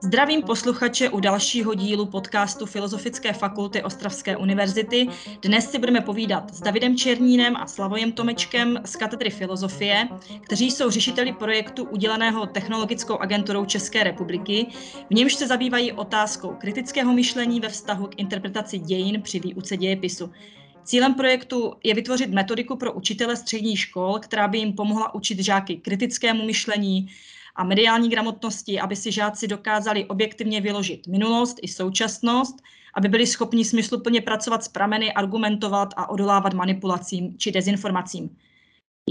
Zdravím posluchače u dalšího dílu podcastu Filozofické fakulty Ostravské univerzity. Dnes si budeme povídat s Davidem Černínem a Slavojem Tomečkem z katedry filozofie, kteří jsou řešiteli projektu uděleného Technologickou agenturou České republiky, v němž se zabývají otázkou kritického myšlení ve vztahu k interpretaci dějin při výuce dějepisu. Cílem projektu je vytvořit metodiku pro učitele středních škol, která by jim pomohla učit žáky kritickému myšlení, a mediální gramotnosti, aby si žáci dokázali objektivně vyložit minulost i současnost, aby byli schopni smysluplně pracovat s prameny, argumentovat a odolávat manipulacím či dezinformacím.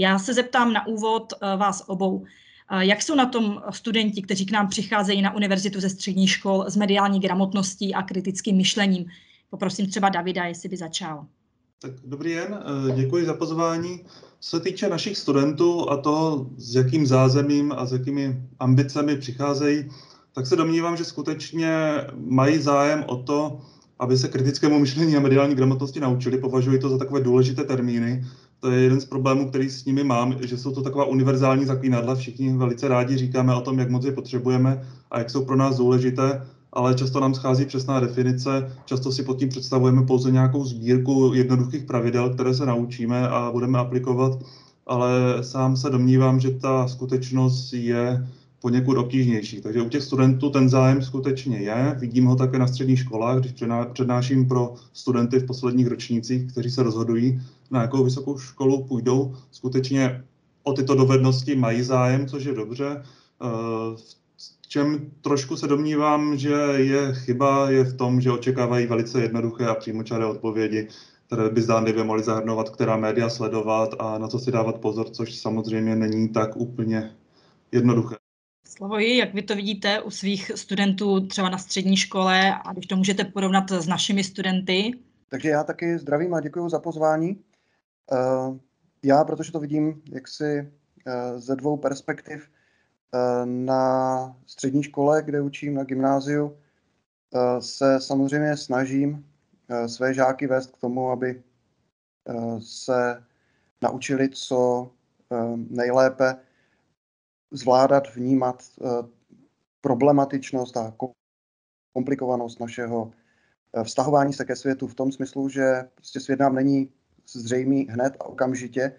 Já se zeptám na úvod eh, vás obou. Eh, jak jsou na tom studenti, kteří k nám přicházejí na univerzitu ze střední škol s mediální gramotností a kritickým myšlením? Poprosím třeba Davida, jestli by začal. Tak dobrý den, eh, děkuji za pozvání. Co se týče našich studentů a toho, s jakým zázemím a s jakými ambicemi přicházejí, tak se domnívám, že skutečně mají zájem o to, aby se kritickému myšlení a mediální gramotnosti naučili. Považuji to za takové důležité termíny. To je jeden z problémů, který s nimi mám, že jsou to taková univerzální zaklínadla. Všichni velice rádi říkáme o tom, jak moc je potřebujeme a jak jsou pro nás důležité ale často nám schází přesná definice, často si pod tím představujeme pouze nějakou sbírku jednoduchých pravidel, které se naučíme a budeme aplikovat, ale sám se domnívám, že ta skutečnost je poněkud obtížnější. Takže u těch studentů ten zájem skutečně je. Vidím ho také na středních školách, když přednáším pro studenty v posledních ročnících, kteří se rozhodují, na jakou vysokou školu půjdou. Skutečně o tyto dovednosti mají zájem, což je dobře. V čem trošku se domnívám, že je chyba, je v tom, že očekávají velice jednoduché a přímočaré odpovědi, které by zdánlivě mohly zahrnovat, která média sledovat a na co si dávat pozor, což samozřejmě není tak úplně jednoduché. Slavoji, jak vy to vidíte u svých studentů třeba na střední škole a když to můžete porovnat s našimi studenty? Takže já taky zdravím a děkuji za pozvání. Eh, já, protože to vidím jaksi eh, ze dvou perspektiv, na střední škole, kde učím na gymnáziu, eh, se samozřejmě snažím eh, své žáky vést k tomu, aby se naučili co nejlépe zvládat, vnímat problematičnost a komplikovanost našeho vztahování se ke světu v tom smyslu, že prostě svět nám není zřejmý hned a okamžitě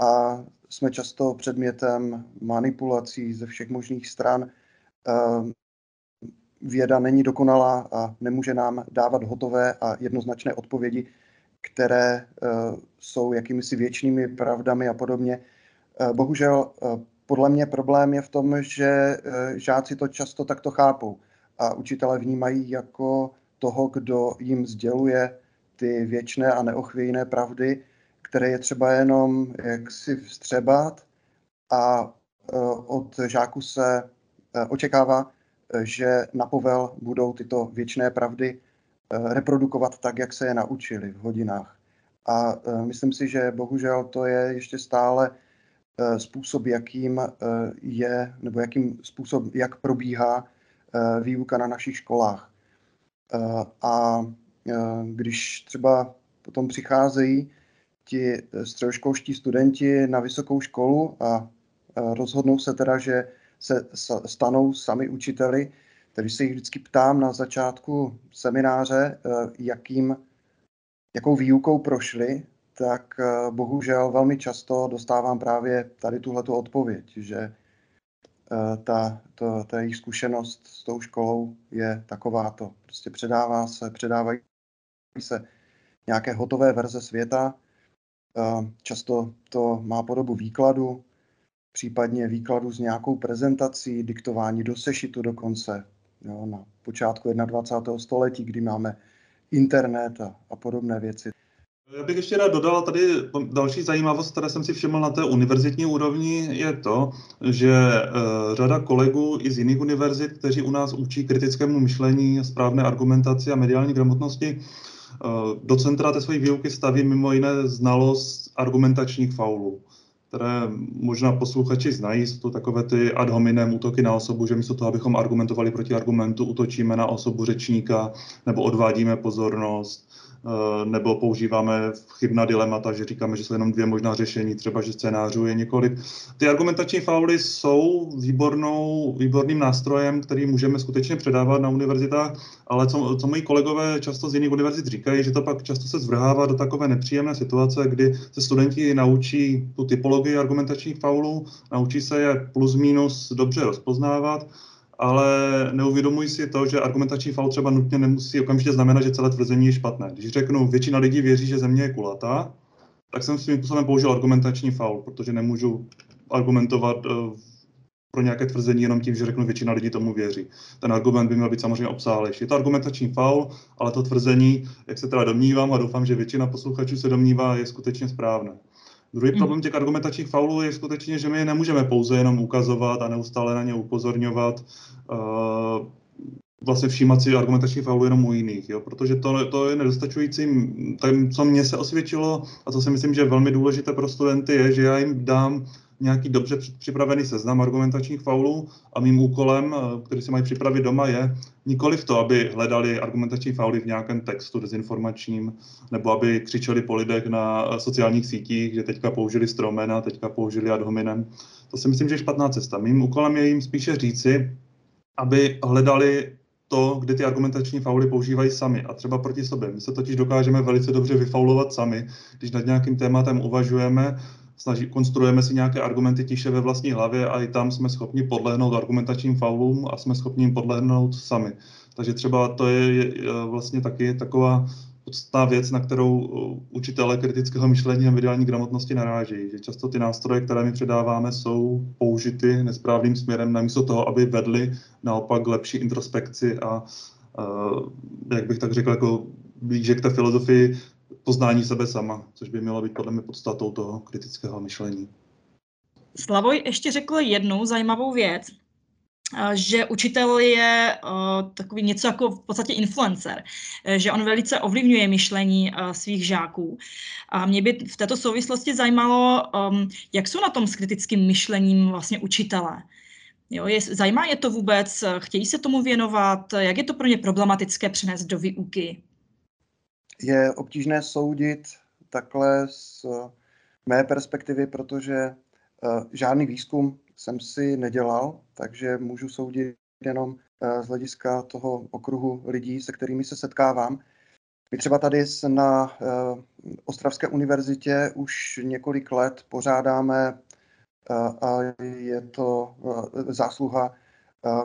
a jsme často předmětem manipulací ze všech možných stran. Ehm, věda není dokonalá a nemůže nám dávat hotové a jednoznačné odpovědi, které eh, jsou jakýmisi věčnými pravdami a podobně. Eh, bohužel eh, podle mě problém je v tom, že žáci to často takto chápou a učitele vnímají jako toho, kdo jim sděluje ty věčné a neochvějné pravdy které je třeba jenom jaksi vstřebat a e, od žáků se e, očekává, e, že na povel budou tyto věčné pravdy reprodukovat tak, jak se je naučili v hodinách. A myslím si, že bohužel to je ještě stále způsob, jakým je, nebo jakým způsob, jak probíhá výuka na našich školách. A když třeba potom přicházejí ti eh, středoškolští studenti na vysokou školu a rozhodnou se teda, že se stanou sami učiteli, takže se jich vždycky ptám na začátku semináře, eh, jakým, jakou výukou prošli, tak eh, bohužel velmi často dostávám právě tady tuhletu odpověď, že ta, to, ta jejich zkušenost s tou školou je takováto. Prostě předává se, předávají se nějaké hotové verze světa, Často to má podobu výkladu, případně výkladu s nějakou prezentací, diktování do sešitu dokonce, jo, na počátku 21. století, kdy máme internet a, a podobné věci. Já bych ještě rád dodal tady další zajímavost, které jsem si všiml na té univerzitní úrovni, je to, že uh, řada kolegů i z jiných univerzit, kteří u nás učí kritickému myšlení, správné argumentaci a mediální gramotnosti, Eh, do centra té své výuky staví mimo jiné znalost argumentačních faulů, které možná posluchači znají, jsou to takové ty ad hominem útoky na osobu, že místo toho, abychom argumentovali proti argumentu, útočíme na osobu řečníka nebo odvádíme pozornost, Eh, nebo používáme chybná dilemata, že říkáme, že jsou jenom dvě možná řešení, třeba že scénářů je několik. Ty argumentační fauly jsou výbornou, výborným nástrojem, který můžeme skutečně předávat na univerzitách, ale co, co moji kolegové často z jiných univerzit říkají, že to pak často se zvrhává do takové nepříjemné situace, kdy se studenti naučí tu typologii argumentačních faulů, naučí se je plus minus dobře rozpoznávat, ale neuvědomuji si to, že argumentační faul třeba nutně nemusí okamžitě znamenat, že celé tvrzení je špatné. Když řeknu, většina lidí věří, že Země je kulatá, tak jsem svým způsobem použil argumentační faul, protože nemůžu argumentovat uh, pro nějaké tvrzení jenom tím, že řeknu, většina lidí tomu věří. Ten argument by měl být samozřejmě obsáhlejší. Je to argumentační faul, ale to tvrzení, jak se teda domnívám a doufám, že většina posluchačů se domnívá, je skutečně správné. Druhý hmm. problém těch argumentačních faulů je skutečně, že my je nemůžeme pouze jenom ukazovat a neustále na ně upozorňovat. Uh, vlastně všímat si argumentační faulu jenom u jiných, jo? protože to, to je nedostačující. Tak, co mně se osvědčilo a co si myslím, že je velmi důležité pro studenty, je, že já jim dám nějaký dobře připravený seznam argumentačních faulů a mým úkolem, eh, který si mají připravit doma, je nikoli v to, aby hledali argumentační fauly v nějakém textu dezinformačním, nebo aby křičeli po lidech na eh, sociálních sítích, že teďka použili stromena, teďka použili ad hominem. To si myslím, že je špatná cesta. Mým úkolem je jim spíše říci, aby hledali to, kdy ty argumentační fauly používají sami a třeba proti sobě. My se totiž dokážeme velice dobře vyfaulovat sami, když nad nějakým tématem uvažujeme snaží, konstruujeme si nějaké argumenty tiše ve vlastní hlavě a i tam jsme schopni podlehnout argumentačním faulům a jsme schopni jim podlehnout sami. Takže třeba to je, vlastně taky taková podstatná věc, na kterou uh, učitelé kritického myšlení a mediální gramotnosti narážejí. Že často ty nástroje, které my předáváme, jsou použity nesprávným směrem, namísto toho, aby vedli naopak lepší introspekci a, uh, jak bych tak řekl, jako blíže k té filozofii poznání sebe sama, což by mělo být podle mě podstatou toho kritického myšlení. Slavoj ještě řekl jednu zajímavou věc, že učitel je takový něco jako v podstatě influencer, že on velice ovlivňuje myšlení svých žáků. A mě by v této souvislosti zajímalo, um, jak jsou na tom s kritickým myšlením vlastně učitelé. Jo, je, zajímá je to vůbec, chtějí se tomu věnovat, jak je to pro ně problematické přenést do výuky? Je obtížné soudit takhle z mé perspektivy, protože eh, žádný výzkum jsem si nedělal, takže můžu soudit jenom eh, z hlediska toho okruhu lidí, se kterými se setkávám. My třeba tady na eh, Ostravské univerzitě už několik let pořádáme a je to zásluha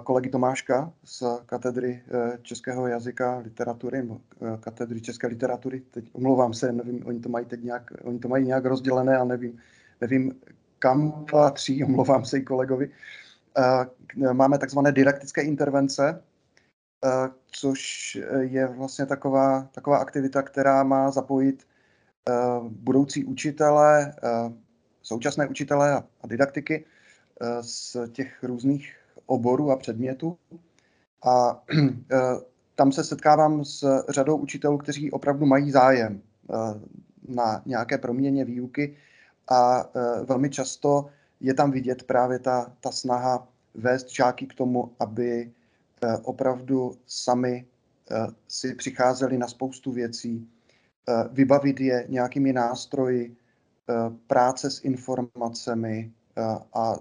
kolegy Tomáška z katedry eh, českého jazyka, literatury, nebo eh, katedry české literatury. Teď omlouvám se, nevím, oni to mají teď nějak, oni to mají nějak rozdělené a nevím, nevím kam patří, omlouvám se i kolegovi. Eh, máme takzvané didaktické intervence, což je vlastně taková, taková aktivita, která má zapojit budoucí učitele, současné učitele a didaktiky z těch různých oboru a předmětu. A eh, tam se setkávám s řadou učitelů, kteří opravdu mají zájem eh, na nějaké proměně výuky a eh, velmi často je tam vidět právě ta, ta snaha vést žáky k tomu, aby opravdu sami si přicházeli na spoustu věcí, vybavit je nějakými nástroji práce s informacemi a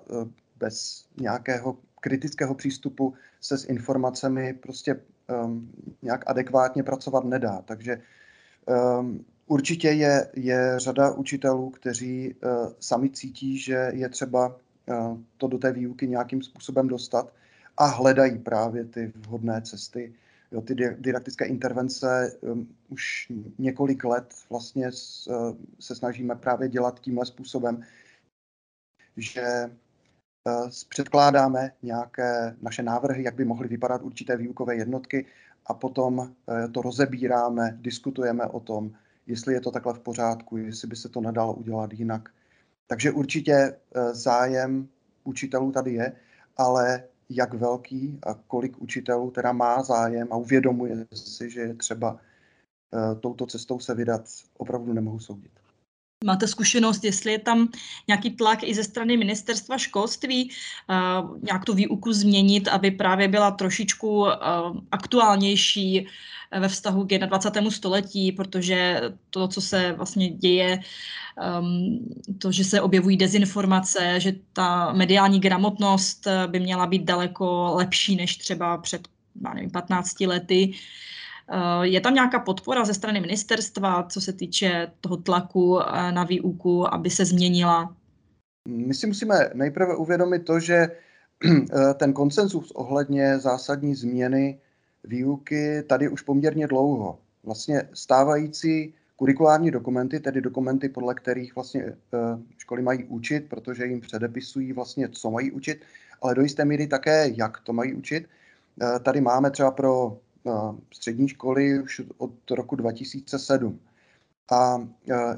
bez nějakého kritického přístupu se s informacemi prostě um, nějak adekvátně pracovat nedá. Takže um, určitě je, je řada učitelů, kteří uh, sami cítí, že je třeba uh, to do té výuky nějakým způsobem dostat a hledají právě ty vhodné cesty. Jo, ty didaktické intervence um, už několik let vlastně s, uh, se snažíme právě dělat tímhle způsobem, že předkládáme nějaké naše návrhy, jak by mohly vypadat určité výukové jednotky a potom eh, to rozebíráme, diskutujeme o tom, jestli je to takhle v pořádku, jestli by se to nedalo udělat jinak. Takže určitě eh, zájem učitelů tady je, ale jak velký a kolik učitelů teda má zájem a uvědomuje si, že je třeba touto cestou se vydat, opravdu nemohu soudit. Máte zkušenost, jestli je tam nějaký tlak i ze strany ministerstva školství, uh, nějak tu výuku změnit, aby právě byla trošičku uh, aktuálnější ve vztahu k 21. století, protože to, co se vlastně děje, um, to, že se objevují dezinformace, že ta mediální gramotnost by měla být daleko lepší než třeba před nevím, 15 lety, Eh, je tam nějaká podpora ze strany ministerstva, co se týče toho tlaku eh, na výuku, aby se změnila? My si musíme nejprve uvědomit to, že eh, ten konsenzus ohledně zásadní změny výuky tady už poměrně dlouho. Vlastně stávající kurikulární dokumenty, tedy dokumenty, podle kterých vlastně školy mají učit, protože jim předepisují vlastně, co mají učit, ale do jisté míry také, jak to mají učit. Tady máme třeba pro střední školy už od roku 2007. A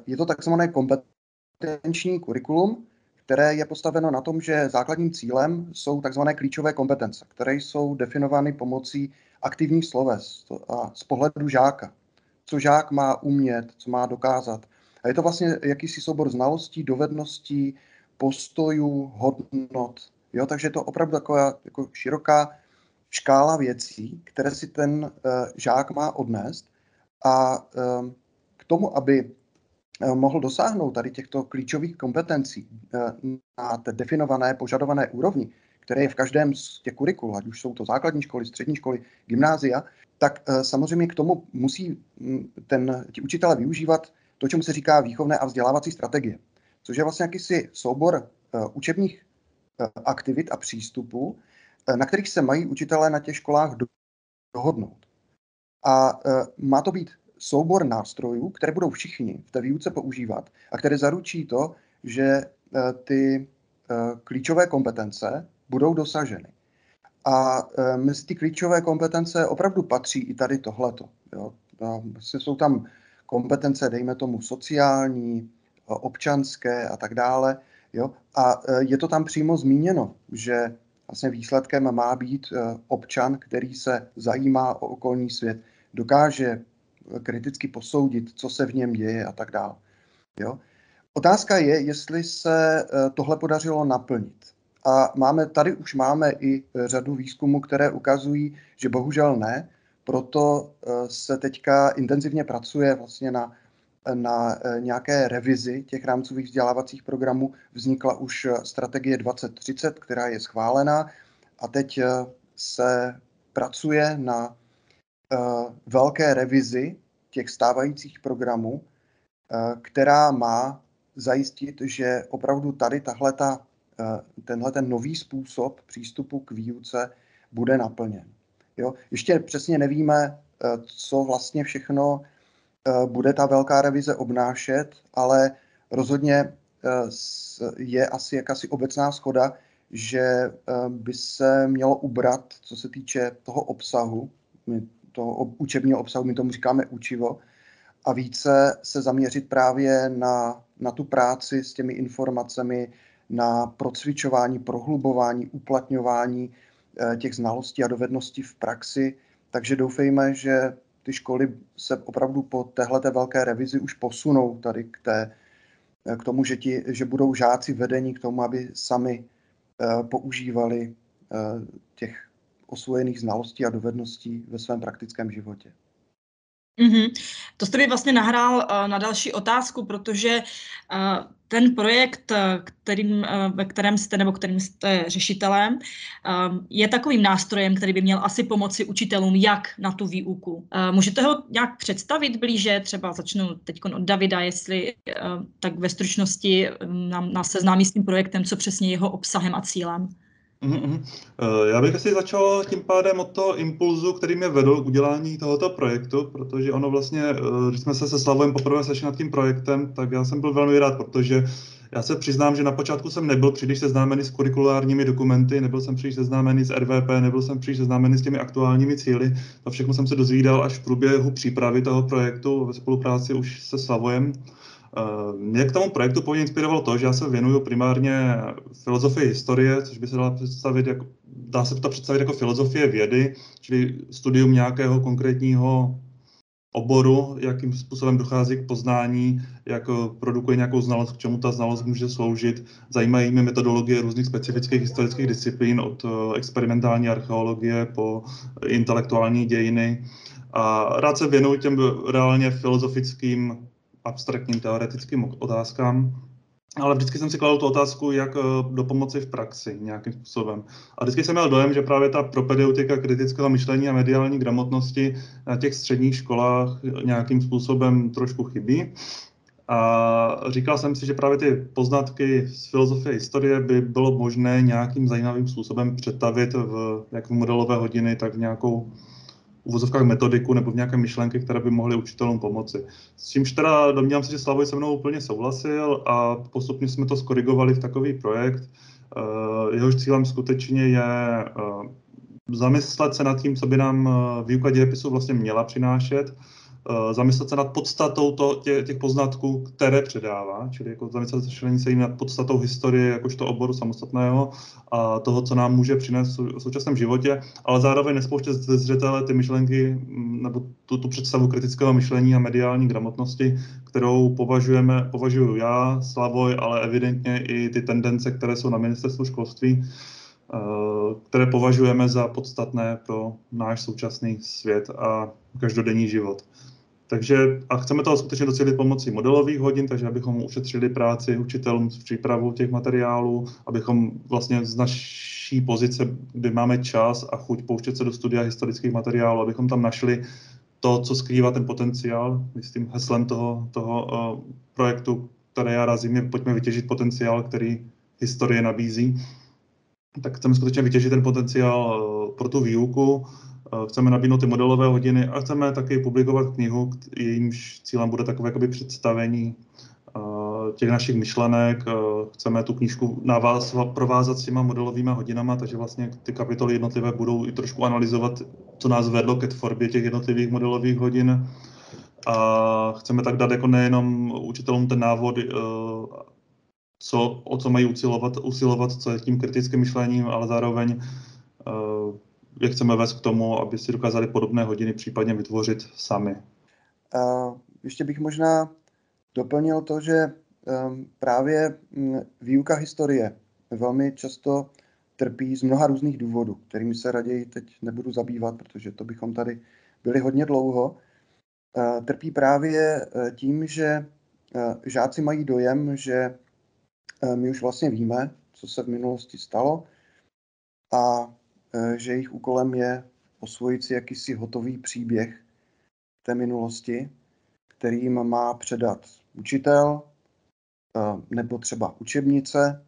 je to takzvané kompetenční kurikulum, které je postaveno na tom, že základním cílem jsou takzvané klíčové kompetence, které jsou definovány pomocí aktivních sloves a z pohledu žáka. Co žák má umět, co má dokázat. A je to vlastně jakýsi soubor znalostí, dovedností, postojů, hodnot. Jo, takže je to opravdu taková jako široká škála věcí, které si ten uh, žák má odnést a uh, k tomu, aby uh, mohl dosáhnout tady těchto klíčových kompetencí na té definované, požadované úrovni, které je v každém z těch kurikul, ať už jsou to základní školy, střední školy, gymnázia, tak samozřejmě k tomu musí ten, ti učitelé využívat to, čemu se říká výchovné a vzdělávací strategie, což je vlastně jakýsi soubor učebních aktivit a přístupů, Eh, na kterých se mají učitelé na těch školách dohodnout. A eh, má to být soubor nástrojů, které budou všichni v té výuce používat a které zaručí to, že eh, ty klíčové kompetence budou dosaženy. A mezi ty klíčové kompetence opravdu patří i tady tohleto. Jo. Jsou tam kompetence, dejme tomu, sociální, občanské a tak dále. Jo. A je to tam přímo zmíněno, že vlastně výsledkem má být eh, občan, který se zajímá o okolní svět, dokáže eh, kriticky posoudit, co se v něm děje a tak dále. Jo? Otázka je, jestli se eh, tohle podařilo naplnit. A máme, tady už máme i řadu výzkumů, které ukazují, že bohužel ne, proto se teďka intenzivně pracuje vlastně na na eh, nějaké revizi těch rámcových vzdělávacích programů vznikla už eh, strategie 2030, která je schválená a teď eh, se pracuje na velké revizi těch stávajících programů, která má zajistit, že opravdu tady tahleta, tenhle ten nový způsob přístupu k výuce bude naplněn. Jo? Ještě přesně nevíme, co vlastně všechno bude ta velká revize obnášet, ale rozhodně eh, je asi jakási obecná schoda, že eh, by se mělo ubrat, co se týče toho obsahu, toho učebního obsahu, my tomu říkáme učivo, a více se zaměřit právě na, na tu práci s těmi informacemi, na procvičování, prohlubování, uplatňování těch znalostí a dovedností v praxi. Takže doufejme, že ty školy se opravdu po téhleté velké revizi už posunou tady k, té, k tomu, že, ti, že budou žáci vedení k tomu, aby sami uh, používali uh, těch osvojených znalostí a dovedností ve svém praktickém životě. Mm-hmm. To jste mi vlastně nahrál uh, na další otázku, protože uh, ten projekt, eh, kterým, uh, ve kterém jste nebo kterým jste řešitelem, je takovým nástrojem, který by měl asi pomoci učitelům, jak na tu výuku. Uh, můžete ho nějak představit blíže? Třeba začnu teď od Davida, jestli uh, tak ve stručnosti nám, nás seznámí s tím projektem, co přesně jeho obsahem a cílem. Mm-hmm. Já bych asi začal tím pádem od toho impulzu, který mě vedl k udělání tohoto projektu, protože ono vlastně, eh, když jsme se se Slavojem poprvé sešli nad tím projektem, tak já jsem byl velmi rád, protože já se přiznám, že na počátku jsem nebyl příliš seznámený s kurikulárními dokumenty, nebyl jsem příliš seznámený s RVP, nebyl jsem příliš seznámený s těmi aktuálními cíly. To všechno jsem se dozvídal až v průběhu přípravy toho projektu ve spolupráci už se Slavojem. Eh, mě k tomu projektu původně inspirovalo to, že já se věnuju primárně filozofii historie, což by se dá představit jako, dá se to představit jako filozofie vědy, čili studium nějakého konkrétního oboru, jakým způsobem dochází k poznání, jak produkuje nějakou znalost, k čemu ta znalost může sloužit. Zajímají mě metodologie různých specifických historických disciplín, od experimentální archeologie po intelektuální dějiny. A rád se věnuju těm reálně filozofickým, abstraktním, teoretickým otázkám. Ale vždycky jsem si kladl tu otázku, jak eh, do pomoci v praxi nějakým způsobem. A vždycky jsem měl dojem, že právě ta propedeutika kritického myšlení a mediální gramotnosti na těch středních školách nějakým způsobem trošku chybí. A říkal jsem si, že právě ty poznatky z filozofie historie by bylo možné nějakým zajímavým způsobem přetavit v jak v modelové hodiny, tak v nějakou uvozovkách metodiku nebo v nějaké myšlenky, které by mohly učitelům pomoci. S čímž teda domnívám se, že Slavoj se mnou úplně souhlasil a postupně jsme to skorigovali v takový projekt. Eh, jehož cílem skutečně je eh, zamyslet se nad tím, co by nám eh, výuka dějepisu vlastně měla přinášet, zamyslet se nad podstatou to, tě, těch poznatků, které předává, čili jako zamyslet se nad podstatou historie jakožto oboru samostatného a toho, co nám může přinést v současném životě, ale zároveň nespouštět ze zřetele ty myšlenky mm, nebo tu, tu představu kritického myšlení a mediální gramotnosti, kterou považujeme, považuji já, Slavoj, ale evidentně i ty tendence, které jsou na ministerstvu školství, eh, které považujeme za podstatné pro náš současný svět a každodenní život. Takže a chceme to skutečně docílit pomocí modelových hodin, takže abychom ušetřili práci učitelům s přípravou těch materiálů, abychom vlastně z naší pozice, kdy máme čas a chuť pouštět se do studia historických materiálů, abychom tam našli to, co skrývá ten potenciál. Myslím, heslem toho, toho uh, projektu, které já razím, je pojďme vytěžit potenciál, který historie nabízí. Tak chceme skutečně vytěžit ten potenciál uh, pro tu výuku, Eh, chceme nabídnout ty modelové hodiny a chceme taky publikovat knihu, jejímž cílem bude takové jakoby představení těch našich myšlenek. Chceme tu knížku vás provázat s těma modelovými hodinama, takže vlastně ty kapitoly jednotlivé budou i trošku analyzovat, co nás vedlo ke tvorbě těch jednotlivých modelových hodin. A chceme tak dát jako nejenom učitelům ten návod, co, o co mají usilovat, usilovat, co je tím kritickým myšlením, ale zároveň je chceme vést k tomu, aby si dokázali podobné hodiny případně vytvořit sami. A ještě bych možná doplnil to, že um, právě výuka historie velmi často trpí z mnoha různých důvodů, kterými se raději teď nebudu zabývat, protože to bychom tady byli hodně dlouho. Trpí právě e, tím, že e, žáci mají dojem, že e, my už vlastně víme, co se v minulosti stalo a že jejich úkolem je osvojit si jakýsi hotový příběh té minulosti, který jim má předat učitel eh, nebo třeba učebnice.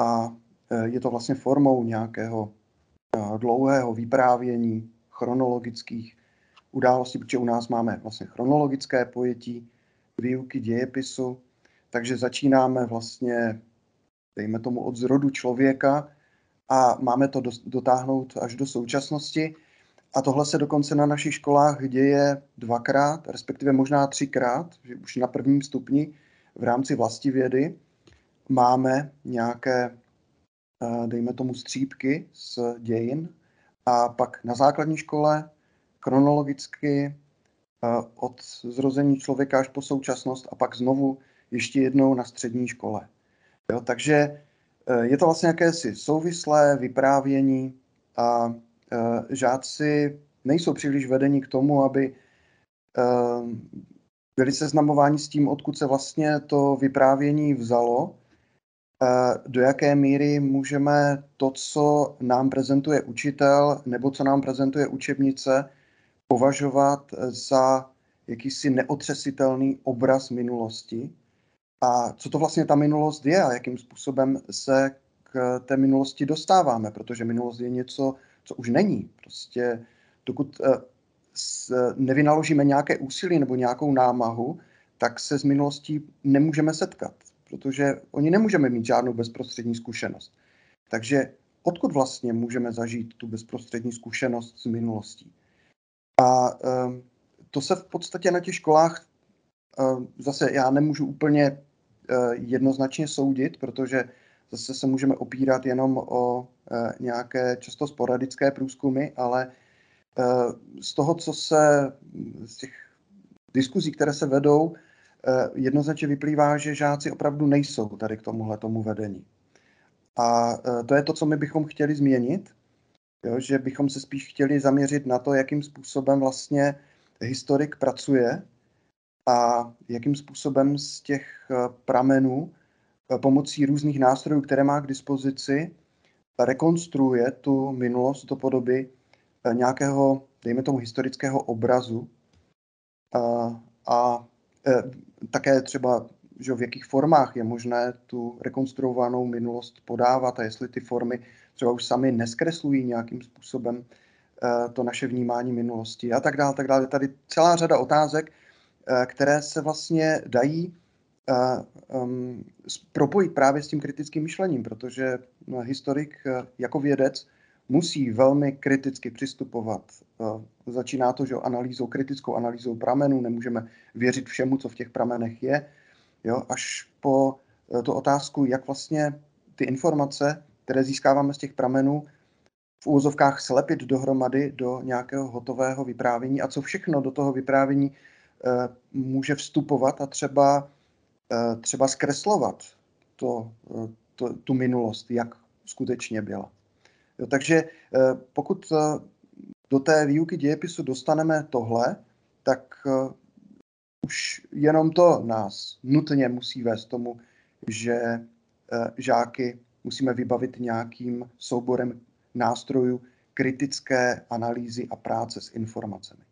A eh, je to vlastně formou nějakého dlouhého vyprávění chronologických událostí, protože u nás máme vlastně chronologické pojetí výuky dějepisu, takže začínáme vlastně, dejme tomu, od zrodu člověka a máme to dotáhnout až do současnosti. A tohle se dokonce na našich školách děje dvakrát, respektive možná třikrát, že už na prvním stupni v rámci vlastivědy máme nějaké, eh, dejme tomu, střípky z dějin a pak na základní škole chronologicky eh, od zrození člověka až po současnost a pak znovu ještě jednou na střední škole. Jo, takže je to vlastně jakési souvislé vyprávění a eh, žáci nejsou příliš vedeni k tomu, aby eh, byli seznamováni s tím, odkud se vlastně to vyprávění vzalo, do jaké míry můžeme to, co nám prezentuje učitel nebo co nám prezentuje učebnice, považovat za jakýsi neotřesitelný obraz minulosti a co to vlastně ta minulost je a jakým způsobem se k té minulosti dostáváme, protože minulost je něco, co už není. Prostě dokud eh, nevynaložíme nějaké úsilí nebo nějakou námahu, tak se s minulostí nemůžeme setkat, protože oni nemůžeme mít žádnou bezprostřední zkušenost. Takže odkud vlastně můžeme zažít tu bezprostřední zkušenost s minulostí? A um, to se v podstatě na těch školách, zase já nemůžu úplně Eh, jednoznačně soudit, protože zase se můžeme opírat jenom o eh, nějaké často sporadické průzkumy, ale eh, z toho, co se z těch diskuzí, které se vedou, jednoznačně vyplývá, že žáci opravdu nejsou tady k tomuhle tomu vedení. A to je to, co my bychom chtěli změnit, jo, že bychom se spíš chtěli zaměřit na to, jakým způsobem vlastně historik pracuje a jakým způsobem z těch pramenů pomocí různých nástrojů, které má k dispozici, rekonstruuje tu minulost do podoby eh, nějakého, dejme tomu, historického obrazu a, a také třeba, že v jakých formách je možné tu rekonstruovanou minulost podávat a jestli ty formy třeba už sami neskreslují nějakým způsobem to naše vnímání minulosti a tak dále, tak dále. Tady celá řada otázek, které se vlastně dají um, propojit právě s tím kritickým myšlením, protože no, historik jako vědec musí velmi kriticky přistupovat. Začíná to, že analýzou, kritickou analýzou pramenů, nemůžeme věřit všemu, co v těch pramenech je, jo, až po tu otázku, jak vlastně ty informace, které získáváme z těch pramenů, v úvozovkách slepit dohromady do nějakého hotového vyprávění a co všechno do toho vyprávění může vstupovat a třeba Eh, třeba zkreslovat to, eh, to, tu minulost, jak skutečně byla. Jo, takže eh, pokud do té výuky dějepisu dostaneme tohle, tak už jenom to nás nutně musí vést tomu, že žáky musíme vybavit nějakým souborem nástrojů kritické analýzy a práce s informacemi.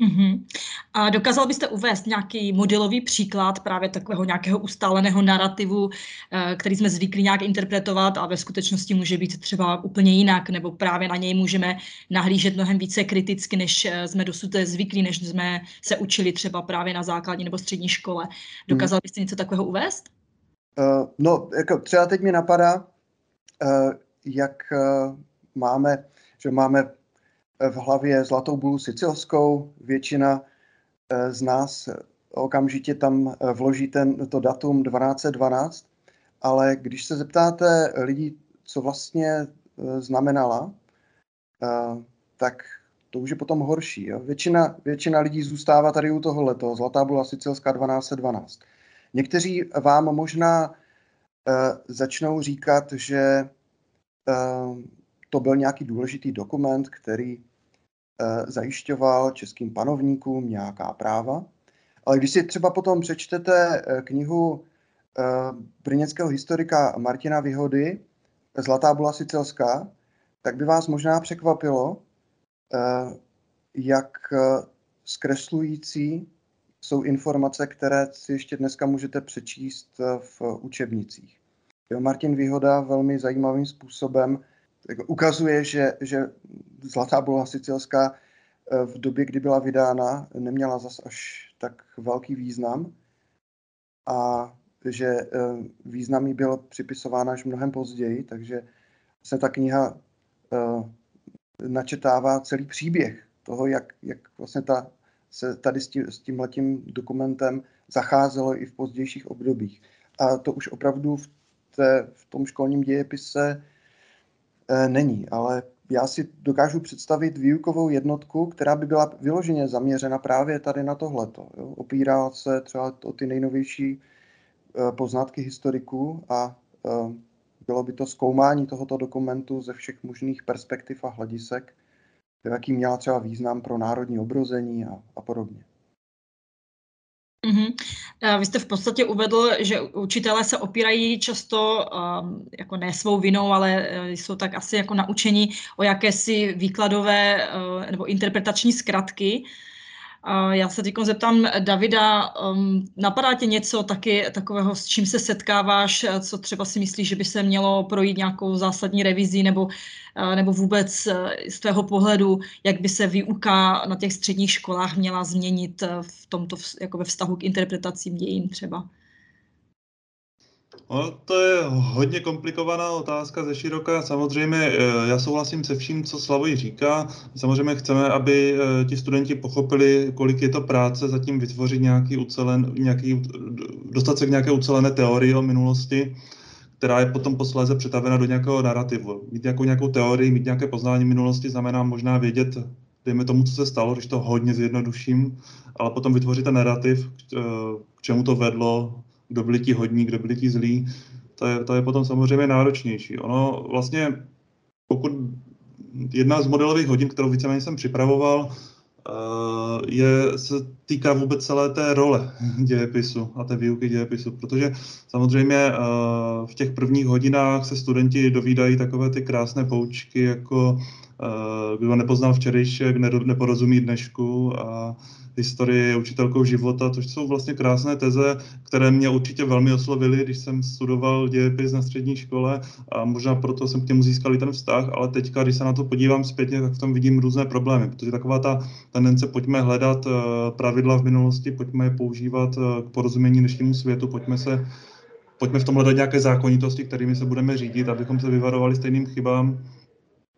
Mm-hmm. A dokázal byste uvést nějaký modelový příklad právě takového nějakého ustáleného narrativu, eh, který jsme zvyklí nějak interpretovat a ve skutečnosti může být třeba úplně jinak, nebo právě na něj můžeme nahlížet mnohem více kriticky, než eh, jsme dosud zvyklí, než jsme se učili třeba právě na základní nebo střední škole. Dokázal byste něco takového uvést? Uh, no, jako třeba teď mi napadá, uh, jak uh, máme, že máme v hlavě Zlatou bulu sicilskou. Většina eh, z nás okamžitě tam eh, vloží ten, to datum 1212, ale když se zeptáte lidí, co vlastně eh, znamenala, tak to už je potom horší. Jo? Většina, většina lidí zůstává tady u toho leto. Zlatá bula sicilská 1212. Někteří vám možná začnou říkat, že to byl nějaký důležitý dokument, který zajišťoval českým panovníkům nějaká práva. Ale když si třeba potom přečtete eh, knihu eh, brněnského historika Martina Vyhody Zlatá bula sicilská, tak by vás možná překvapilo, jak zkreslující jsou informace, které si ještě dneska můžete přečíst v učebnicích. Martin Výhoda velmi zajímavým způsobem jako ukazuje, že, že Zlatá bola sicilská eh, v době, kdy byla vydána, neměla zas až tak velký význam a že eh, význam jí byl připisován až mnohem později, takže se ta kniha eh, načetává celý příběh toho, jak, jak vlastně ta, se tady s, tím, s tímhletím dokumentem zacházelo i v pozdějších obdobích. A to už opravdu v, té, v tom školním dějepise není, ale já si dokážu představit výukovou jednotku, která by byla vyloženě zaměřena právě tady na tohleto. Jo? Opírá se třeba o ty nejnovější e, poznatky historiků a e, bylo by to zkoumání tohoto dokumentu ze všech možných perspektiv a hledisek, jaký měla třeba význam pro národní obrození a, a podobně. Mm-hmm. Vy jste v podstatě uvedl, že učitelé se opírají často um, jako ne svou vinou, ale uh, jsou tak asi jako naučení o jakési výkladové uh, nebo interpretační zkratky. Já se teď zeptám Davida, um, napadá tě něco taky takového, s čím se setkáváš, co třeba si myslíš, že by se mělo projít nějakou zásadní revizí nebo, uh, nebo vůbec uh, z tvého pohledu, jak by se výuka na těch středních školách měla změnit v tomto jako ve vztahu k interpretacím dějin třeba? No, to je hodně komplikovaná otázka ze široka. Samozřejmě eh, já souhlasím se vším, co Slavoj říká. Samozřejmě chceme, aby eh, ti studenti pochopili, kolik je to práce zatím vytvořit nějaký ucelen, nějaký, dostat se k nějaké ucelené teorii o minulosti, která je potom posléze přetavena do nějakého narrativu. Mít nějakou, nějakou teorii, mít nějaké poznání minulosti znamená možná vědět dejme tomu, co se stalo, když to hodně zjednoduším, ale potom vytvořit ten narrativ, k čemu to vedlo, kdo byli ti hodní, kdo byli ti zlí, to je, to je potom samozřejmě náročnější. Ono vlastně, pokud jedna z modelových hodin, kterou víceméně jsem připravoval, eh, je, se týká vůbec celé té role dějepisu a té výuky dějepisu, protože samozřejmě eh, v těch prvních hodinách se studenti dovídají takové ty krásné poučky, jako eh, kdo nepoznal včerejšek, neporozumí dnešku a historie je učitelkou života, což jsou vlastně krásné teze, které mě určitě velmi oslovily, když jsem studoval dějepis na střední škole a možná proto jsem k němu získal i ten vztah, ale teďka, když se na to podívám zpětně, tak v tom vidím různé problémy, protože taková ta tendence, pojďme hledat eh, pravidla v minulosti, pojďme je používat eh, k porozumění dnešnímu světu, pojďme se pojďme v tom hledat nějaké zákonitosti, kterými se budeme řídit, abychom se vyvarovali stejným chybám,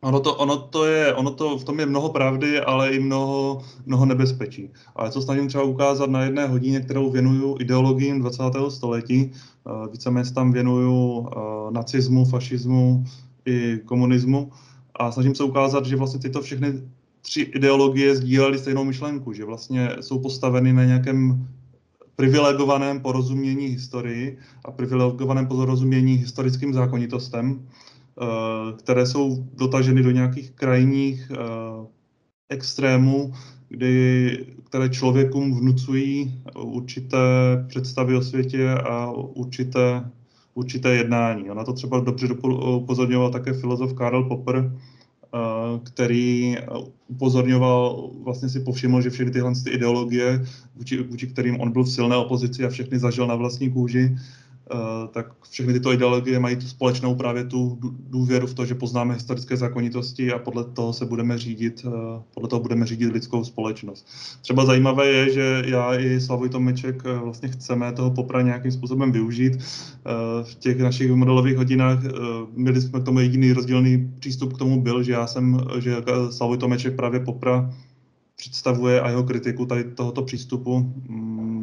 Ono to, ono to je, ono to, v tom je mnoho pravdy, ale i mnoho, mnoho nebezpečí. Ale co snažím třeba ukázat na jedné hodině, kterou věnuju ideologiím 20. století, uh, víceméně tam věnuju uh, nacismu, fašismu i komunismu a snažím se ukázat, že vlastně tyto všechny tři ideologie sdílely stejnou myšlenku, že vlastně jsou postaveny na nějakém privilegovaném porozumění historii a privilegovaném porozumění historickým zákonitostem, Eh, které jsou dotaženy do nějakých krajních eh, extrémů, kdy, které člověkům vnucují určité představy o světě a určité, určité jednání. A na to třeba dobře upozorňoval také filozof Karl Popper, eh, který upozorňoval, vlastně si povšiml, že všechny tyhle ideologie, vůči, vůči kterým on byl v silné opozici a všechny zažil na vlastní kůži, Eh, tak všechny tyto ideologie mají tu společnou právě tu důvěru v to, že poznáme historické zákonitosti a podle toho se budeme řídit, eh, podle toho budeme řídit lidskou společnost. Třeba zajímavé je, že já i Slavoj Tomeček eh, vlastně chceme toho popra nějakým způsobem využít. V těch našich modelových hodinách měli jsme k tomu jediný rozdílný přístup k tomu byl, že já jsem, že Slavoj Tomeček právě popra představuje a jeho kritiku tady tohoto přístupu mm,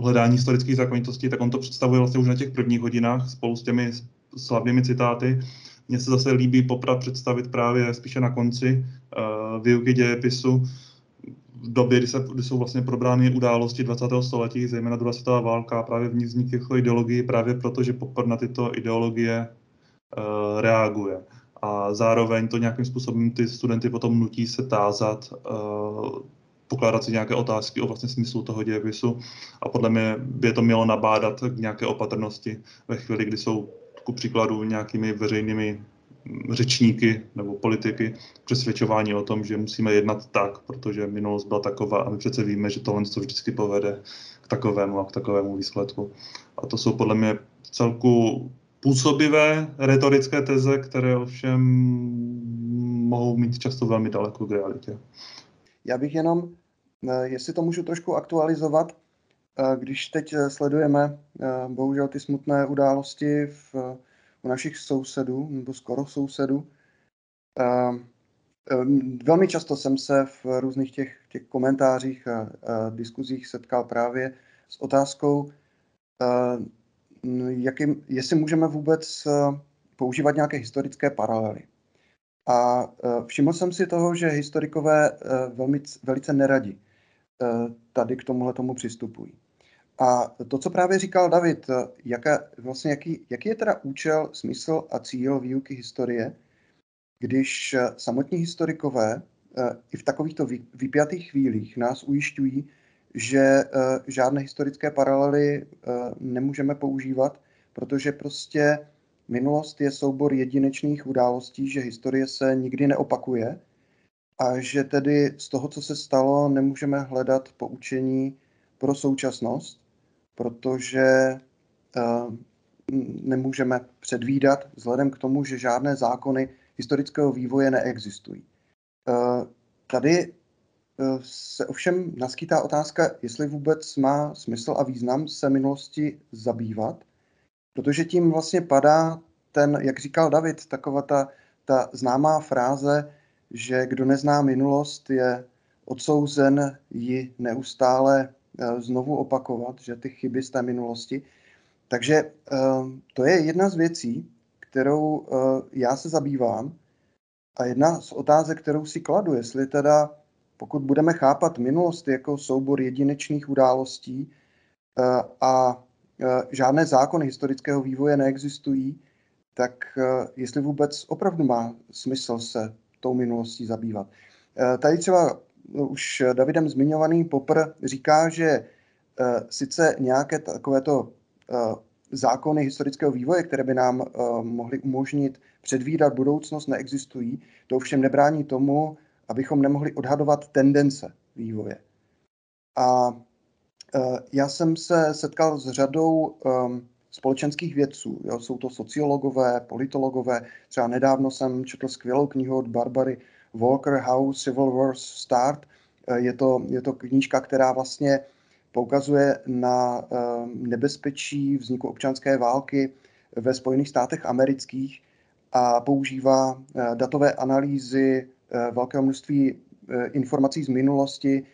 hledání historických zákonitostí, tak on to představuje vlastně už na těch prvních hodinách spolu s těmi slavnými citáty. Mně se zase líbí poprat představit právě spíše na konci uh, výuky dějepisu, v době, kdy, se, kdy jsou vlastně probrány události 20. století, zejména druhá světová válka, právě v ní vznik těchto ideologií, právě proto, že popr na tyto ideologie uh, reaguje a zároveň to nějakým způsobem ty studenty potom nutí se tázat, uh, pokládat si nějaké otázky o vlastně smyslu toho dějepisu a podle mě by to mělo nabádat k nějaké opatrnosti ve chvíli, kdy jsou ku příkladu nějakými veřejnými řečníky nebo politiky přesvědčování o tom, že musíme jednat tak, protože minulost byla taková a my přece víme, že tohle to vždycky povede k takovému a k takovému výsledku. A to jsou podle mě celku působivé retorické teze, které ovšem mohou mít často velmi daleko k realitě. Já bych jenom, eh, jestli to můžu trošku aktualizovat, eh, když teď eh, sledujeme bohužel ty smutné události v, u našich sousedů, nebo skoro sousedů, velmi často jsem se v různých těch, těch komentářích a, diskuzích setkal právě s otázkou, jakým, jestli můžeme vůbec používat nějaké historické paralely. A eh, všiml jsem si toho, že historikové eh, velmi, velice neradi tady k tomuhle tomu přistupují. A to, co právě říkal David, jaká, vlastně jaký, jaký je teda účel, smysl a cíl výuky historie, když samotní historikové i v takovýchto vypjatých chvílích nás ujišťují, že žádné historické paralely nemůžeme používat, protože prostě minulost je soubor jedinečných událostí, že historie se nikdy neopakuje a že tedy z toho, co se stalo, nemůžeme hledat poučení pro současnost, protože eh, nemůžeme předvídat vzhledem k tomu, že žádné zákony historického vývoje neexistují. Tady se ovšem naskytá otázka, jestli vůbec má smysl a význam se minulosti zabývat, protože tím vlastně padá ten, jak říkal David, taková ta, ta známá fráze, že kdo nezná minulost, je odsouzen ji neustále eh, znovu opakovat, že ty chyby z té minulosti. Takže eh, to je jedna z věcí, kterou eh, já se zabývám a jedna z otázek, kterou si kladu, jestli teda pokud budeme chápat minulost jako soubor jedinečných událostí a žádné zákony historického vývoje neexistují, tak jestli vůbec opravdu má smysl se tou minulostí zabývat. Tady třeba už Davidem zmiňovaný Popr říká, že sice nějaké takovéto zákony historického vývoje, které by nám mohly umožnit předvídat budoucnost, neexistují. To ovšem nebrání tomu, abychom nemohli odhadovat tendence vývoje. A já jsem se setkal s řadou um, společenských vědců. Jo, jsou to sociologové, politologové. Třeba nedávno jsem četl skvělou knihu od Barbary Walker How Civil Wars Start. Je to, je to knížka, která vlastně poukazuje na ehm, nebezpečí vzniku občanské války ve Spojených státech amerických a používá eh, datové analýzy eh, velkého množství eh, informací z minulosti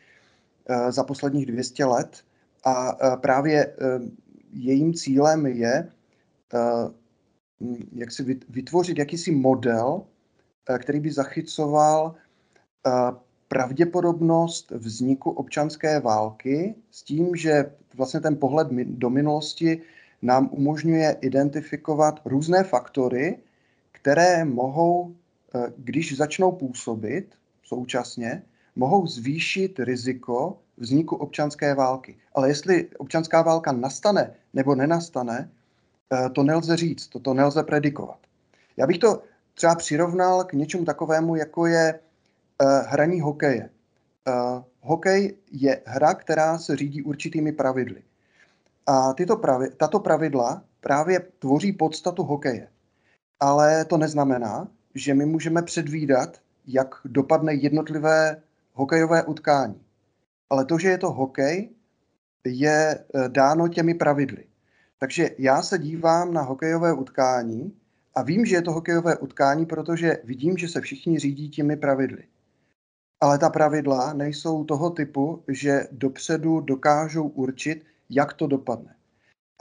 za posledních 200 let. A právě ehm, jejím cílem je jak si vytvořit jakýsi model, který by zachycoval pravděpodobnost vzniku občanské války s tím, že vlastně ten pohled do minulosti nám umožňuje identifikovat různé faktory, které mohou, eh, když začnou působit současně, mohou zvýšit riziko vzniku občanské války. Ale jestli občanská válka nastane nebo nenastane, eh, to nelze říct, to, to nelze predikovat. Já bych to třeba přirovnal k něčemu takovému, jako je uh, hraní hokeje. Uh, hokej je hra, která se řídí určitými pravidly. A tyto pravi, tato pravidla právě tvoří podstatu hokeje. Ale to neznamená, že my můžeme předvídat, jak dopadne jednotlivé hokejové utkání. Ale to, že je to hokej, je eh, dáno těmi pravidly. Takže já se dívám na hokejové utkání a vím, že je to hokejové utkání, protože vidím, že se všichni řídí těmi pravidly. Ale ta pravidla nejsou toho typu, že dopředu dokážou určit, jak to dopadne.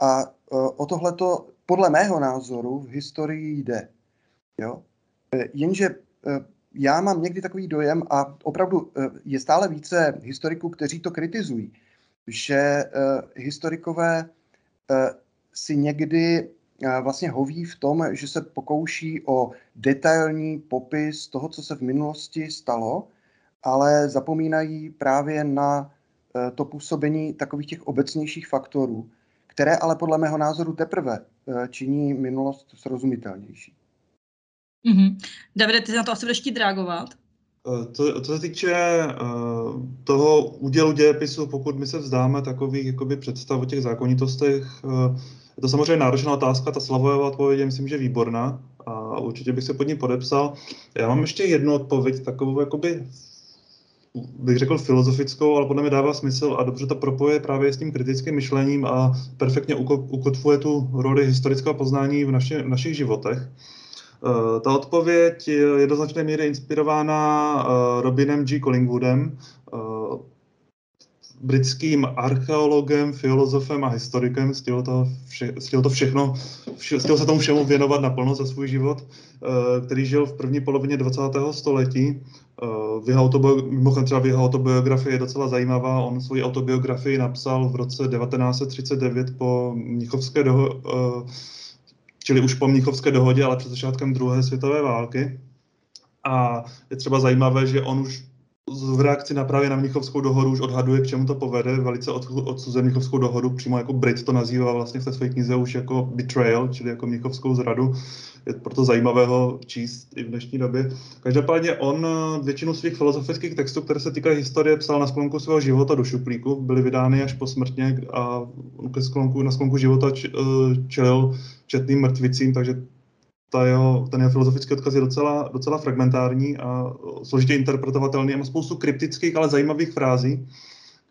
A e, o tohleto podle mého názoru v historii jde. Jo? E, jenže e, já mám někdy takový dojem, a opravdu je stále více historiků, kteří to kritizují, že historikové si někdy vlastně hoví v tom, že se pokouší o detailní popis toho, co se v minulosti stalo, ale zapomínají právě na eh, to působení takových těch obecnějších faktorů, které ale podle mého názoru teprve eh, činí minulost srozumitelnější. Mm-hmm. Davide, ty na to asi budeš chtít reagovat? To, eh, co se týče uh, toho údělu dějepisu, pokud my se vzdáme takových jakoby, představ o těch zákonitostech, uh, je to samozřejmě náročná otázka, ta Slavojová odpověď je myslím, že výborná a určitě bych se pod ní podepsal. Já mám ještě jednu odpověď, takovou jakoby bych řekl filozofickou, ale podle mě dává smysl a dobře to propoje právě s tím kritickým myšlením a perfektně ukotvuje tu roli historického poznání v, naši, v našich životech. Uh, ta odpověď je do značné míry inspirována uh, Robinem G. Collingwoodem, uh, britským archeologem, filozofem a historikem, stihl to, vše, stihl to všechno, vše, stihl se tomu všemu věnovat naplno za svůj život, který žil v první polovině 20. století v jeho autobi- mimochodem třeba v jeho autobiografii je docela zajímavá. On svoji autobiografii napsal v roce 1939 po Mnichovské dohodě, eh, čili už po Mnichovské dohodě, ale před začátkem druhé světové války. A je třeba zajímavé, že on už v reakci na právě na Mnichovskou dohodu už odhaduje, k čemu to povede, velice odsuzuje Mnichovskou dohodu, přímo jako Brit to nazývá vlastně v té své knize už jako betrayal, čili jako Mnichovskou zradu. Je proto zajímavého číst i v dnešní době. Každopádně on eh, většinu svých filozofických textů, které se týkají historie, psal na sklonku svého života do šuplíku, byly vydány až posmrtně a na sklonku života eh, čelil četným mrtvicím, takže ta jeho, ten jeho filozofický odkaz je docela, docela fragmentární a složitě interpretovatelný má spoustu kryptických, ale zajímavých frází,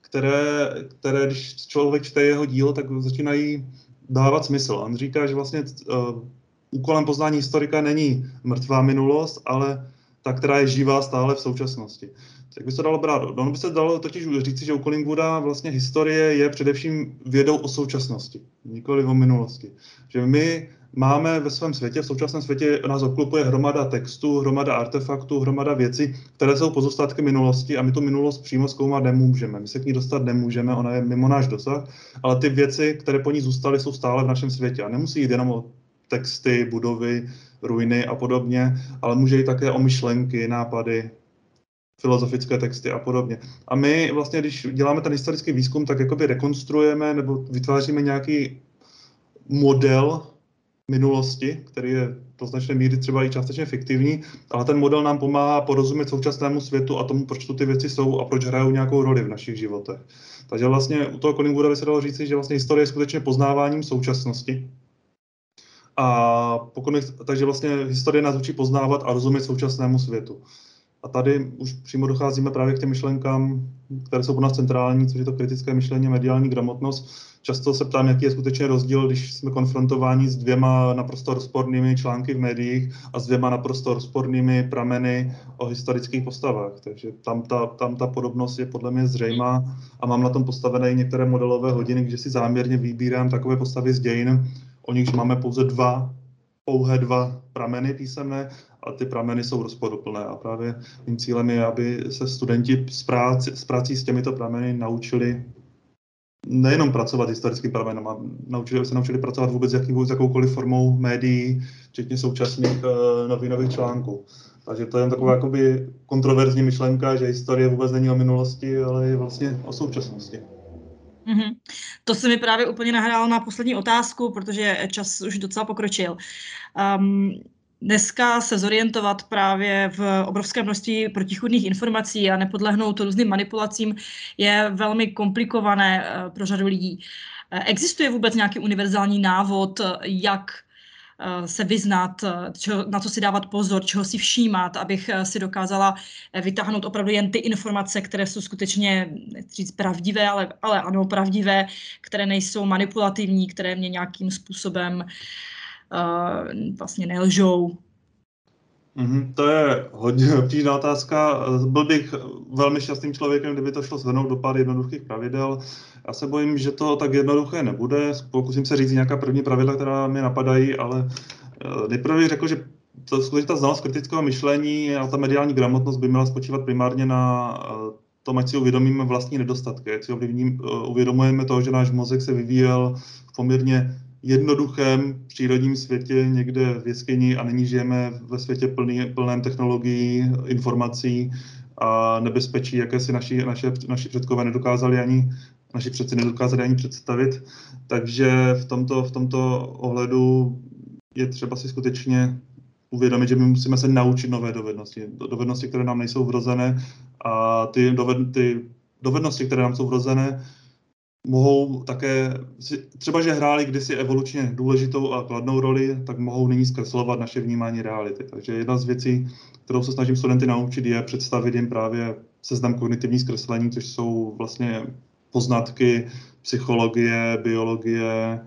které, které když člověk čte jeho dílo, tak začínají dávat smysl. On říká, že vlastně uh, úkolem poznání historika není mrtvá minulost, ale ta, která je živá stále v současnosti. Jak by se dalo brát? Ono by se dalo totiž říci, že u Collingwooda vlastně historie je především vědou o současnosti, nikoli o minulosti. Že my máme ve svém světě, v současném světě nás obklopuje hromada textů, hromada artefaktů, hromada věcí, které jsou pozůstatky minulosti a my tu minulost přímo zkoumat nemůžeme. My se k ní dostat nemůžeme, ona je mimo náš dosah, ale ty věci, které po ní zůstaly, jsou stále v našem světě a nemusí jít jenom o texty, budovy, ruiny a podobně, ale může jít také o myšlenky, nápady, filozofické texty a podobně. A my vlastně, když děláme ten historický výzkum, tak jakoby rekonstruujeme nebo vytváříme nějaký model minulosti, který je do značné míry třeba i částečně fiktivní, ale ten model nám pomáhá porozumět současnému světu a tomu, proč tu ty věci jsou a proč hrajou nějakou roli v našich životech. Takže vlastně u toho Collingwooda by se dalo říct, že vlastně historie je skutečně poznáváním současnosti. A pokud, takže vlastně historie nás učí poznávat a rozumět současnému světu. A tady už přímo docházíme právě k těm myšlenkám, které jsou pro nás centrální, což je to kritické myšlení, mediální gramotnost. Často se ptám, jaký je skutečně rozdíl, když jsme konfrontováni s dvěma naprosto rozpornými články v médiích a s dvěma naprosto rozpornými prameny o historických postavách. Takže tam ta, tam ta podobnost je podle mě zřejmá a mám na tom postavené i některé modelové hodiny, kde si záměrně vybírám takové postavy z dějin, o nichž máme pouze dva pouhé dva prameny písemné a ty prameny jsou rozporuplné. A právě mým cílem je, aby se studenti s, práci, s prací s těmito prameny naučili nejenom pracovat historickým pramenem, a naučili, se naučili pracovat vůbec jaký, s jakoukoliv formou médií, včetně současných uh, novinových článků. Takže to je taková jakoby kontroverzní myšlenka, že historie vůbec není o minulosti, ale je vlastně o současnosti. Mm-hmm. To se mi právě úplně nahrálo na poslední otázku, protože čas už docela pokročil. Um, dneska se zorientovat právě v obrovské množství protichudných informací a nepodlehnout různým manipulacím je velmi komplikované uh, pro řadu lidí. Uh, existuje vůbec nějaký univerzální návod, jak Eh, se vyznat, eh, čo, na co si dávat pozor, čeho si všímat, abych eh, si dokázala vytáhnout opravdu jen ty informace, které jsou skutečně, říct pravdivé, ale, ale ano, pravdivé, které nejsou manipulativní, které mě nějakým způsobem uh, vlastně nelžou. Mm-hmm, to je hodně obtížná otázka. Byl bych velmi šťastným člověkem, kdyby to šlo shrnout do pár jednoduchých pravidel. Já se bojím, že to tak jednoduché nebude. Pokusím se říct nějaká první pravidla, která mi napadají, ale eh, nejprve bych řekl, že to, skutečně ta znalost kritického myšlení a ta mediální gramotnost by měla spočívat primárně na eh, tom, ať si uvědomíme vlastní nedostatky, ať si eh, uvědomujeme to, že náš mozek se vyvíjel v poměrně jednoduchém přírodním světě někde v jeskyni a nyní žijeme ve světě plný, plném technologií, informací a nebezpečí, jaké si naši, naše, naši předkové nedokázali ani naši přeci nedokázali ani představit. Takže v tomto, v tomto ohledu je třeba si skutečně uvědomit, že my musíme se naučit nové dovednosti. Dovednosti, které nám nejsou vrozené a ty, doved, ty dovednosti, které nám jsou vrozené, mohou také, třeba že hráli kdysi evolučně důležitou a kladnou roli, tak mohou nyní zkreslovat naše vnímání reality. Takže jedna z věcí, kterou se snažím studenty naučit, je představit jim právě seznam kognitivní zkreslení, což jsou vlastně poznatky psychologie, biologie,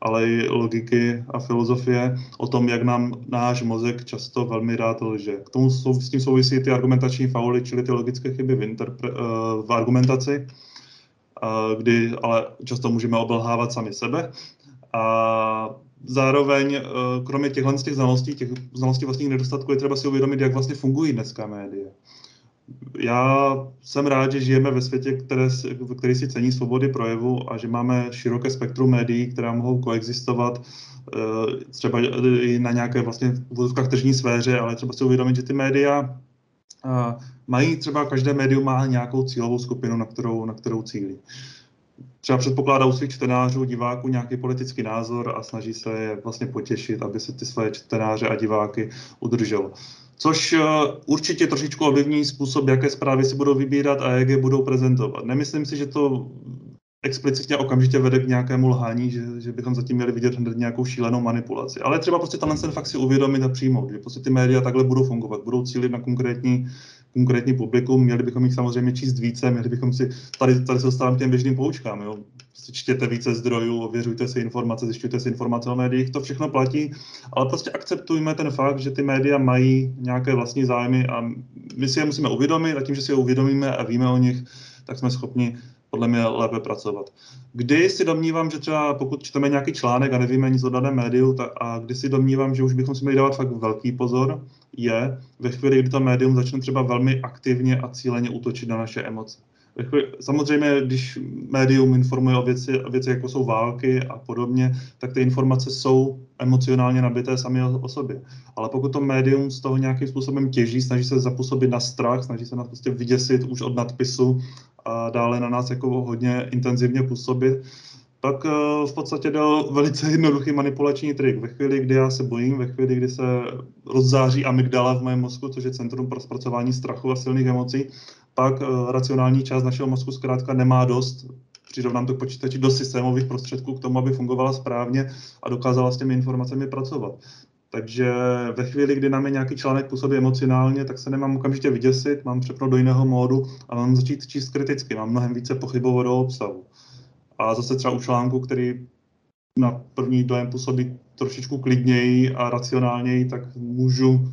ale i logiky a filozofie o tom, jak nám náš mozek často velmi rád lže. K tomu sou, s tím souvisí ty argumentační fauly, čili ty logické chyby v, interpre, uh, v argumentaci, uh, kdy ale často můžeme obelhávat sami sebe. A zároveň, uh, kromě těchto těch znalostí, těch znalostí vlastních nedostatků, je třeba si uvědomit, jak vlastně fungují dneska média já jsem rád, že žijeme ve světě, které, který si cení svobody projevu a že máme široké spektrum médií, která mohou koexistovat eh, třeba i na nějaké vlastně v tržní sféře, ale třeba si uvědomit, že ty média eh, mají třeba, každé médium má nějakou cílovou skupinu, na kterou, na kterou cílí. Třeba předpokládá u svých čtenářů, diváků nějaký politický názor a snaží se je vlastně potěšit, aby se ty své čtenáře a diváky udrželo což eh, určitě trošičku ovlivní způsob, jaké zprávy si budou vybírat a jak je budou prezentovat. Nemyslím si, že to explicitně okamžitě vede k nějakému lhání, že, že bychom zatím měli vidět hned nějakou šílenou manipulaci. Ale třeba prostě tenhle ten fakt si uvědomit a přijmout, že prostě ty média takhle budou fungovat, budou cílit na konkrétní, konkrétní publikum, měli bychom jich samozřejmě číst více, měli bychom si, tady, tady se dostávám k těm běžným poučkám, jo prostě čtěte více zdrojů, ověřujte si informace, zjišťujte si informace o médiích, to všechno platí, ale prostě akceptujme ten fakt, že ty média mají nějaké vlastní zájmy a my si je musíme uvědomit a tím, že si je uvědomíme a víme o nich, tak jsme schopni podle mě lépe pracovat. Kdy si domnívám, že třeba pokud čteme nějaký článek a nevíme nic o daném médiu, tak, a kdy si domnívám, že už bychom si měli dávat fakt velký pozor, je ve chvíli, kdy to médium začne třeba velmi aktivně a cíleně útočit na naše emoce. Samozřejmě, když médium informuje o věci, věci, jako jsou války a podobně, tak ty informace jsou emocionálně nabité sami o, o sobě. Ale pokud to médium z toho nějakým způsobem těží, snaží se zapůsobit na strach, snaží se nás prostě vyděsit už od nadpisu a dále na nás jako hodně intenzivně působit, tak eh, v podstatě dal velice jednoduchý manipulační trik. Ve chvíli, kdy já se bojím, ve chvíli, kdy se rozzáří amygdala v mém mozku, což je centrum pro zpracování strachu a silných emocí, pak uh, racionální část našeho mozku zkrátka nemá dost, přirovnám to k počítači, do systémových prostředků k tomu, aby fungovala správně a dokázala s těmi informacemi pracovat. Takže ve chvíli, kdy nám je nějaký článek působí emocionálně, tak se nemám okamžitě vyděsit, mám přepnout do jiného módu a mám začít číst kriticky, mám mnohem více pochybovat o obsahu. A zase třeba u článku, který na první dojem působí trošičku klidněji a racionálněji, tak můžu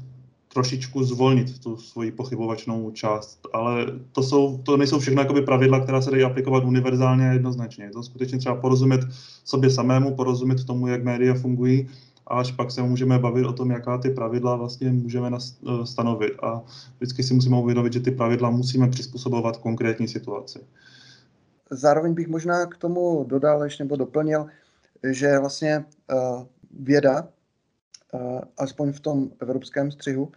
trošičku zvolnit tu svoji pochybovačnou část, ale to, jsou, to nejsou všechno jakoby pravidla, která se dají aplikovat univerzálně a jednoznačně. Je to skutečně třeba porozumět sobě samému, porozumět tomu, jak média fungují a až pak se můžeme bavit o tom, jaká ty pravidla vlastně můžeme eh, stanovit. A vždycky si musíme uvědomit, že ty pravidla musíme přizpůsobovat konkrétní situaci. Zároveň bych možná k tomu dodal ještě nebo doplnil, že vlastně uh, věda, uh, aspoň v tom evropském střihu,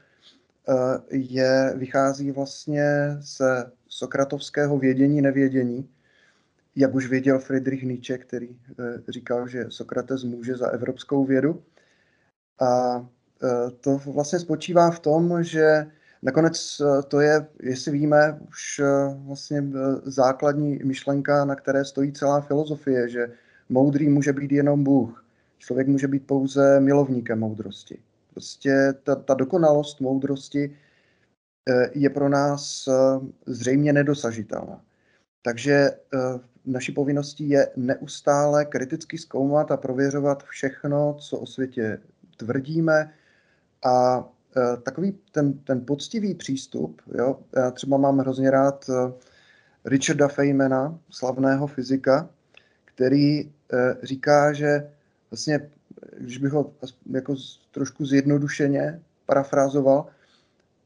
je, vychází vlastně ze sokratovského vědění nevědění, jak už věděl Friedrich Nietzsche, který eh, říkal, že Sokrates může za evropskou vědu. A eh, to vlastně spočívá v tom, že nakonec to je, jestli víme, už vlastně základní myšlenka, na které stojí celá filozofie, že moudrý může být jenom Bůh. Člověk může být pouze milovníkem moudrosti. Prostě ta, ta dokonalost moudrosti eh, je pro nás eh, zřejmě nedosažitelná. Takže eh, naší povinností je neustále kriticky zkoumat a prověřovat všechno, co o světě tvrdíme a takový ten, ten poctivý přístup, jo, já třeba mám hrozně rád Richarda Feynmana, slavného fyzika, který říká, že vlastně když bych ho jako trošku zjednodušeně parafrázoval,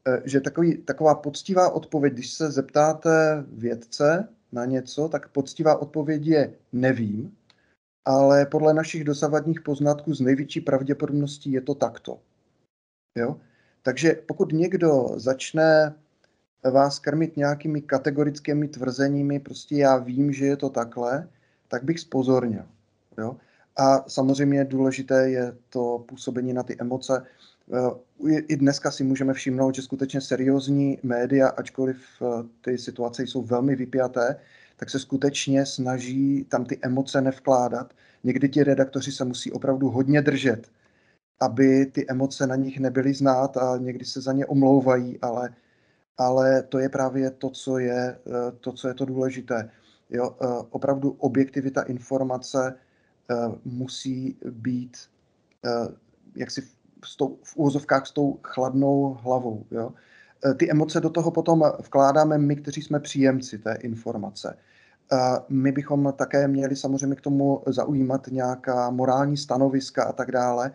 eh, že takový, taková poctivá odpověď, když se zeptáte vědce na něco, tak poctivá odpověď je nevím, ale podle našich dosavadních poznatků z největší pravděpodobností je to takto. Jo? Takže pokud někdo začne vás krmit nějakými kategorickými tvrzeními, prostě já vím, že je to takhle, tak bych spozornil. Jo? A samozřejmě důležité je to působení na ty emoce. Eh, I dneska si můžeme všimnout, že skutečně seriózní média, ačkoliv eh, ty situace jsou velmi vypjaté, tak se skutečně snaží tam ty emoce nevkládat. Někdy ti redaktoři se musí opravdu hodně držet, aby ty emoce na nich nebyly znát a někdy se za ně omlouvají, ale, ale to je právě to, co je eh, to, co je to důležité. Jo, opravdu objektivita informace musí být eh, jaksi v, tou, v úvozovkách s tou chladnou hlavou. Jo? Eh, ty emoce do toho potom vkládáme my, kteří jsme příjemci té informace. My bychom také měli samozřejmě k tomu zaujímat nějaká morální stanoviska a tak dále,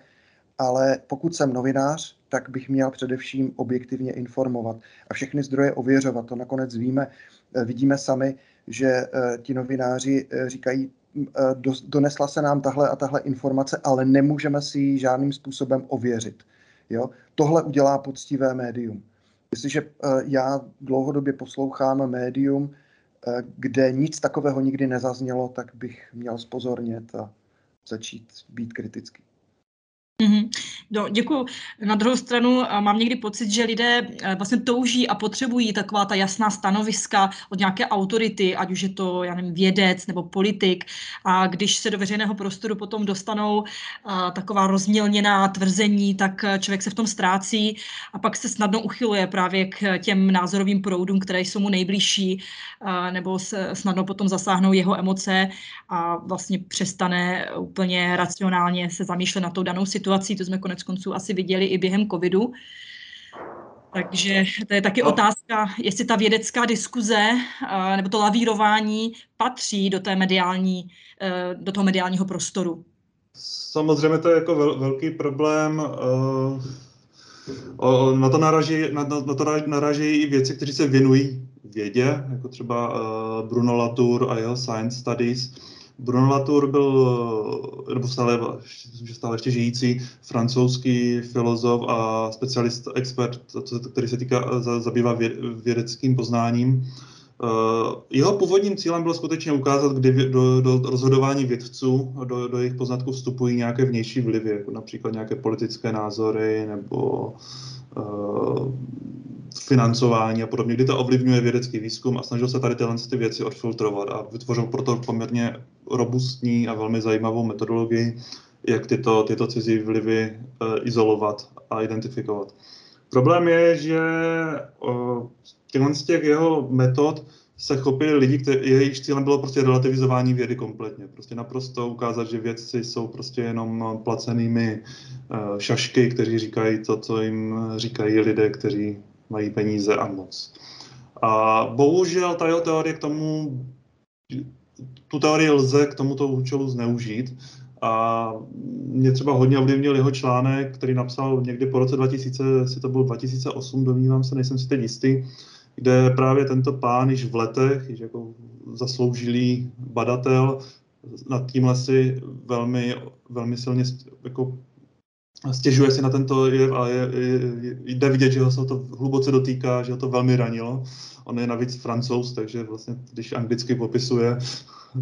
ale pokud jsem novinář, tak bych měl především objektivně informovat a všechny zdroje ověřovat. To nakonec víme, vidíme sami, že ti novináři říkají, Eh, donesla se nám tahle a tahle informace, ale nemůžeme si ji žádným způsobem ověřit. Jo? Tohle udělá poctivé médium. Jestliže eh, já dlouhodobě poslouchám médium, eh, kde nic takového nikdy nezaznělo, tak bych měl spozornět a začít být kritický. Mm-hmm. No, děkuji. Na druhou stranu mám někdy pocit, že lidé eh, vlastně touží a potřebují taková ta jasná stanoviska od nějaké autority, ať už je to, já nevím, vědec nebo politik. A když se do veřejného prostoru potom dostanou a, taková rozmělněná tvrzení, tak eh, člověk se v tom ztrácí a pak se snadno uchyluje právě k těm názorovým proudům, které jsou mu nejbližší, a, nebo se snadno potom zasáhnou jeho emoce a vlastně přestane úplně racionálně se zamýšlet na tou danou situací. To jsme konec konců asi viděli i během covidu. Takže to je taky otázka, jestli ta vědecká diskuze nebo to lavírování patří do, té mediální, do toho mediálního prostoru. Samozřejmě to je jako vel, velký problém. Na to, naraží, na, na to naraží i věci, kteří se věnují vědě, jako třeba Bruno Latour a jeho Science Studies Bruno Latour byl, nebo stále, stále ještě žijící, francouzský filozof a specialist, expert, který se týká, zabývá vědeckým poznáním. Eh, jeho původním cílem bylo skutečně ukázat, kdy do, do rozhodování vědců, do, do jejich poznatků vstupují nějaké vnější vlivy, jako například nějaké politické názory nebo uh, financování a podobně, kdy to ovlivňuje vědecký výzkum a snažil se tady tyhle ty věci odfiltrovat a vytvořil proto poměrně robustní a velmi zajímavou metodologii, jak tyto, tyto cizí vlivy e, izolovat a identifikovat. Problém je, že těchto z těch jeho metod se chopili lidi, kteří, jejich cílem bylo prostě relativizování vědy kompletně. Prostě naprosto ukázat, že vědci jsou prostě jenom placenými uh, šašky, kteří říkají to, co jim říkají lidé, kteří mají peníze a moc. A bohužel ta jeho teorie k tomu, tu teorii lze k tomuto účelu zneužít. A mě třeba hodně ovlivnil jeho článek, který napsal někdy po roce 2000, jestli to bylo 2008, domnívám se, nejsem si teď jistý, kde právě tento pán již v letech, již jako zasloužilý badatel, nad tímhle si velmi, velmi silně jako stěžuje si na tento jev a je, je, jde vidět, že ho se to hluboce dotýká, že ho to velmi ranilo. On je navíc francouz, takže vlastně, když anglicky popisuje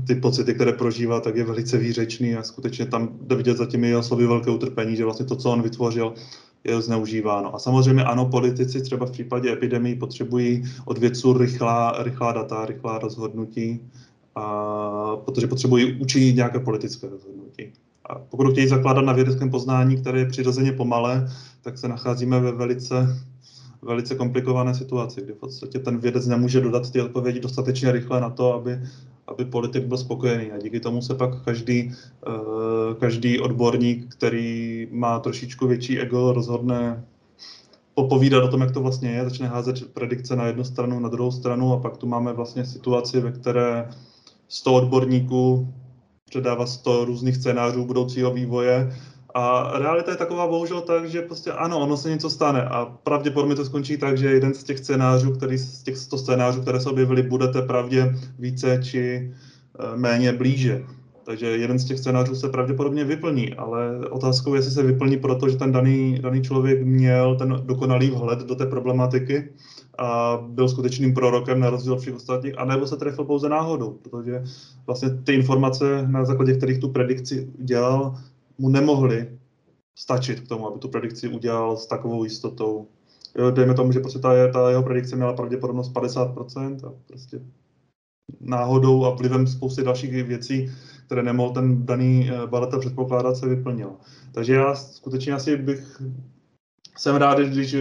ty pocity, které prožívá, tak je velice výřečný a skutečně tam jde vidět za těmi jeho slovy velké utrpení, že vlastně to, co on vytvořil, je zneužíváno. A samozřejmě ano, politici třeba v případě epidemii potřebují od vědců rychlá, rychlá data, rychlá rozhodnutí, a, protože potřebují učinit nějaké politické rozhodnutí. A pokud chtějí zakládat na vědeckém poznání, které je přirozeně pomalé, tak se nacházíme ve velice, velice komplikované situaci, kdy v podstatě ten vědec nemůže dodat ty odpovědi dostatečně rychle na to, aby, aby politik byl spokojený. A díky tomu se pak každý, eh, každý odborník, který má trošičku větší ego, rozhodne popovídat o tom, jak to vlastně je, začne házet predikce na jednu stranu, na druhou stranu a pak tu máme vlastně situaci, ve které 100 odborníků předává 100 různých scénářů budoucího vývoje. A realita je taková bohužel tak, že prostě ano, ono se něco stane a pravděpodobně to skončí tak, že jeden z těch scénářů, který z těch 100 scénářů, které se objevily, budete pravdě více či eh, méně blíže. Takže jeden z těch scénářů se pravděpodobně vyplní, ale otázkou je, jestli se vyplní proto, že ten daný, daný člověk měl ten dokonalý vhled do té problematiky a byl skutečným prorokem na rozdíl od všech ostatních, anebo se trefil pouze náhodou, protože vlastně ty informace, na základě kterých tu predikci udělal, mu nemohly stačit k tomu, aby tu predikci udělal s takovou jistotou. Dejme tomu, že prostě ta, ta jeho predikce měla pravděpodobnost 50% a prostě náhodou a vlivem spousty dalších věcí, které nemohl ten daný eh, badatel předpokládat, se vyplnilo. Takže já skutečně asi bych jsem rád, když uh,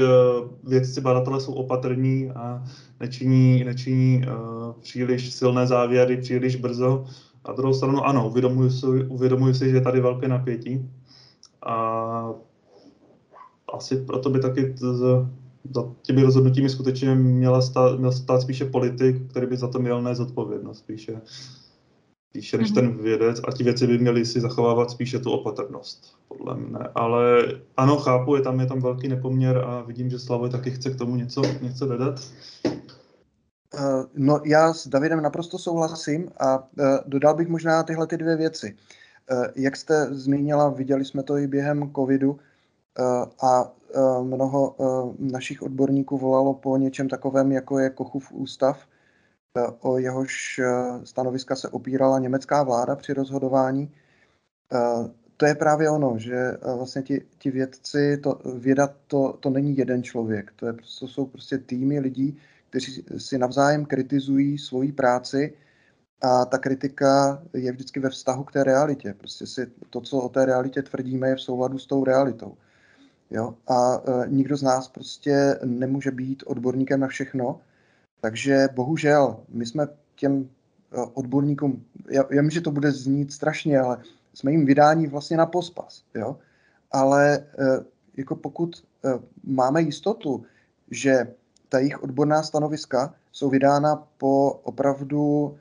vědci badatelé jsou opatrní a nečiní, nečiní uh, příliš silné závěry příliš brzo. A druhou stranu ano, uvědomuji si, uvědomuji si, že je tady velké napětí. A asi proto by taky za těmi rozhodnutími skutečně měla stát, měl stát spíše politik, který by za to měl nést odpovědnost spíše spíše než ten mhm. vědec a ti věci by měli si zachovávat spíše tu opatrnost, podle mne. Ale ano, chápu, je tam, je tam velký nepoměr a vidím, že Slavoj taky chce k tomu něco, něco dodat. Uh, no, já s Davidem naprosto souhlasím a uh, dodal bych možná tyhle ty dvě věci. Uh, jak jste zmínila, viděli jsme to i během covidu a mnoho našich odborníků volalo po něčem takovém, jako je Kochův ústav, o jehož eh, stanoviska se opírala německá vláda při rozhodování. Eh, to je právě ono, že eh, vlastně ti, ti vědci, to, věda to, to není jeden člověk, to, je, to jsou prostě týmy lidí, kteří si navzájem kritizují svoji práci a ta kritika je vždycky ve vztahu k té realitě. Prostě si to, co o té realitě tvrdíme, je v souladu s tou realitou. Jo? A e, nikdo z nás prostě nemůže být odborníkem na všechno, takže bohužel, my jsme těm eh, odborníkům, já, já vím, že to bude znít strašně, ale jsme jim vydání vlastně na pospas, jo. Ale eh, jako pokud eh, máme jistotu, že ta jejich odborná stanoviska jsou vydána po opravdu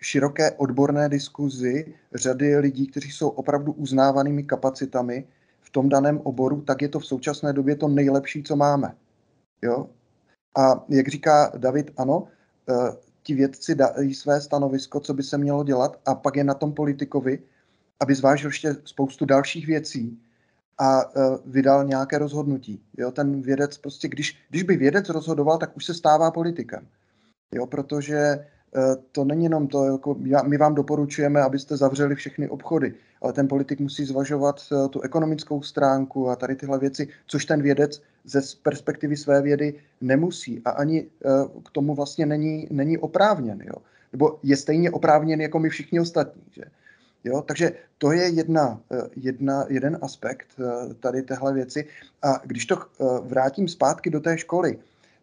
široké odborné diskuzi řady lidí, kteří jsou opravdu uznávanými kapacitami v tom daném oboru, tak je to v současné době to nejlepší, co máme. Jo? A jak říká David, ano, eh, ti vědci dají své stanovisko, co by se mělo dělat a pak je na tom politikovi, aby zvážil ještě spoustu dalších věcí a eh, vydal nějaké rozhodnutí. Jo, ten vědec prostě, když, když by vědec rozhodoval, tak už se stává politikem. Jo, protože Eh, to není jenom to, jako my vám doporučujeme, abyste zavřeli všechny obchody, ale ten politik musí zvažovat tu ekonomickou stránku a tady tyhle věci, což ten vědec ze perspektivy své vědy nemusí a ani eh, k tomu vlastně není, není oprávněn. Jo? Nebo je stejně oprávněn jako my všichni ostatní. Že? Jo, takže to je jedna, jedna, jeden aspekt tady téhle věci. A když to vrátím zpátky do té školy,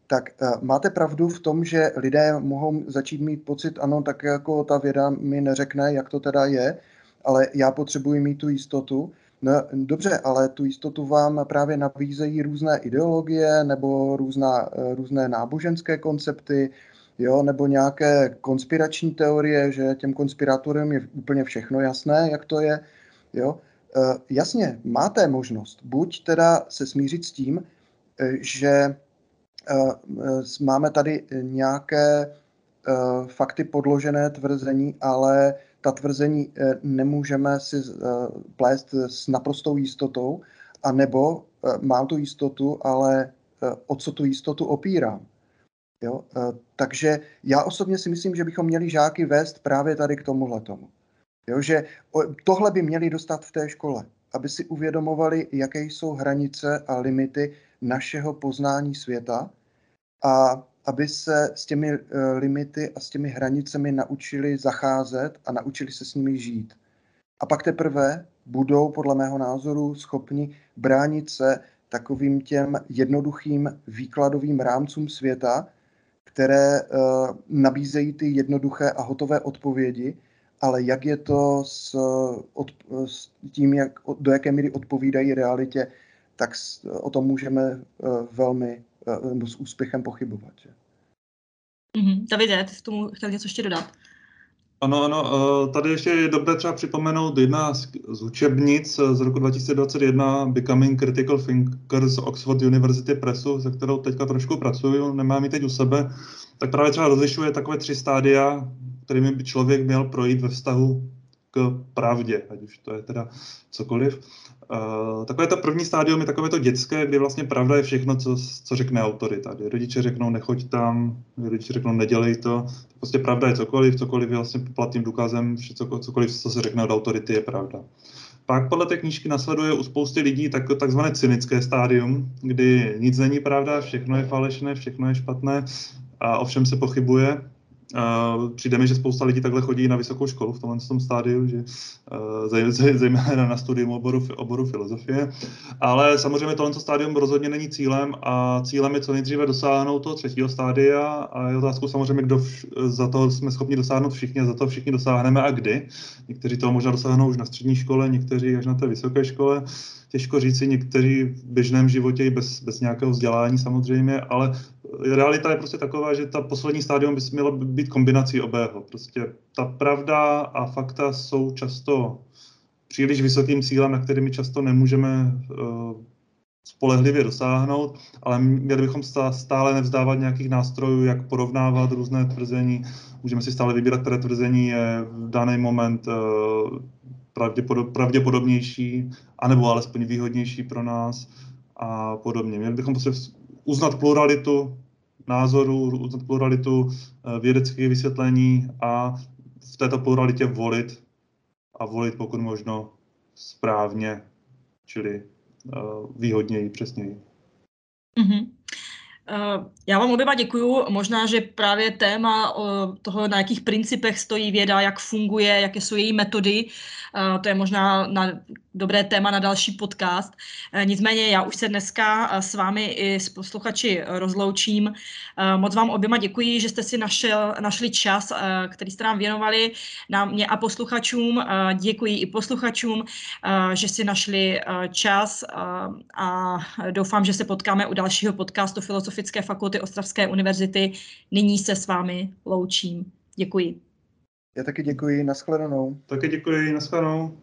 tak máte pravdu v tom, že lidé mohou začít mít pocit, ano, tak jako ta věda mi neřekne, jak to teda je, ale já potřebuji mít tu jistotu. No dobře, ale tu jistotu vám právě nabízejí různé ideologie nebo různá, uh, různé náboženské koncepty, jo, nebo nějaké konspirační teorie, že těm konspirátorům je úplně všechno jasné, jak to je. Jo. Uh, jasně, máte možnost buď teda se smířit s tím, že Eh, máme tady nějaké eh, fakty podložené tvrzení, ale ta tvrzení eh, nemůžeme si plést s naprostou jistotou, a nebo mám tu jistotu, ale o co tu jistotu opírám. Jo? Takže já osobně si myslím, že bychom měli žáky vést právě tady k tomuhle tomu. Jo, že tohle by měli dostat v té škole, aby si uvědomovali, jaké jsou hranice a limity našeho poznání světa a aby se s těmi uh, limity a s těmi hranicemi naučili zacházet a naučili se s nimi žít. A pak teprve budou, podle mého názoru, schopni bránit se takovým těm jednoduchým výkladovým rámcům světa, které uh, nabízejí ty jednoduché a hotové odpovědi, ale jak je to s, od, s tím, jak, do jaké míry odpovídají realitě, tak s, o tom můžeme uh, velmi nebo s úspěchem pochybovat. Že? Mm-hmm. Davide, ty tomu chtěl něco ještě dodat? Ano, ano, eh, tady ještě je dobré třeba připomenout jedna z učebnic z roku 2021 Becoming Critical Thinker z Oxford University Pressu, se kterou teďka trošku pracuju, nemám ji teď u sebe, tak právě třeba rozlišuje takové tři stádia, kterými by člověk měl projít ve vztahu k pravdě, ať už to je teda cokoliv. Uh, takové to první stádium je takové to dětské, kdy vlastně pravda je všechno, co, co řekne autorita. Kdy rodiče řeknou nechoď tam, rodiče řeknou nedělej to. Prostě pravda je cokoliv, cokoliv je vlastně platným důkazem, cokoliv, cokoliv, co se řekne od autority, je pravda. Pak podle té knížky nasleduje u spousty lidí tak, takzvané cynické stádium, kdy nic není pravda, všechno je falešné, všechno je špatné a ovšem se pochybuje Uh, přijde mi, že spousta lidí takhle chodí na vysokou školu v tomhle tom stádiu, že uh, zejména na studium oboru, oboru filozofie. Ale samozřejmě tohle stádium rozhodně není cílem a cílem je co nejdříve dosáhnout toho třetího stádia a je otázkou samozřejmě, kdo vš- za to jsme schopni dosáhnout všichni a za to všichni dosáhneme a kdy. Někteří toho možná dosáhnou už na střední škole, někteří až na té vysoké škole těžko říci, někteří v běžném životě i bez, bez nějakého vzdělání samozřejmě, ale realita je prostě taková, že ta poslední stádium by měla být kombinací obého. Prostě ta pravda a fakta jsou často příliš vysokým cílem, na kterými často nemůžeme uh, spolehlivě dosáhnout, ale měli bychom stále nevzdávat nějakých nástrojů, jak porovnávat různé tvrzení. Můžeme si stále vybírat, které tvrzení je v daný moment uh, pravděpodob, pravděpodobnější, anebo alespoň výhodnější pro nás a podobně. Měli bychom prostě uznat pluralitu názorů, uznat pluralitu eh, vědeckých vysvětlení a v této pluralitě volit a volit pokud možno správně, čili uh, výhodněji, přesněji. Mm-hmm. Eh, já vám oběma děkuju. Možná, že právě téma toho, na jakých principech stojí věda, jak funguje, jaké jsou její metody, eh, to je možná na dobré téma na další podcast. Eh, nicméně já už se dneska s vámi i s posluchači rozloučím. Moc vám oběma děkuji, že jste si našel, našli čas, který jste nám věnovali, na mě a posluchačům. Děkuji i posluchačům, že si našli čas a doufám, že se potkáme u dalšího podcastu Filozofické fakulty Ostravské univerzity. Nyní se s vámi loučím. Děkuji. Já taky děkuji, nashledanou. Taky děkuji, nashledanou.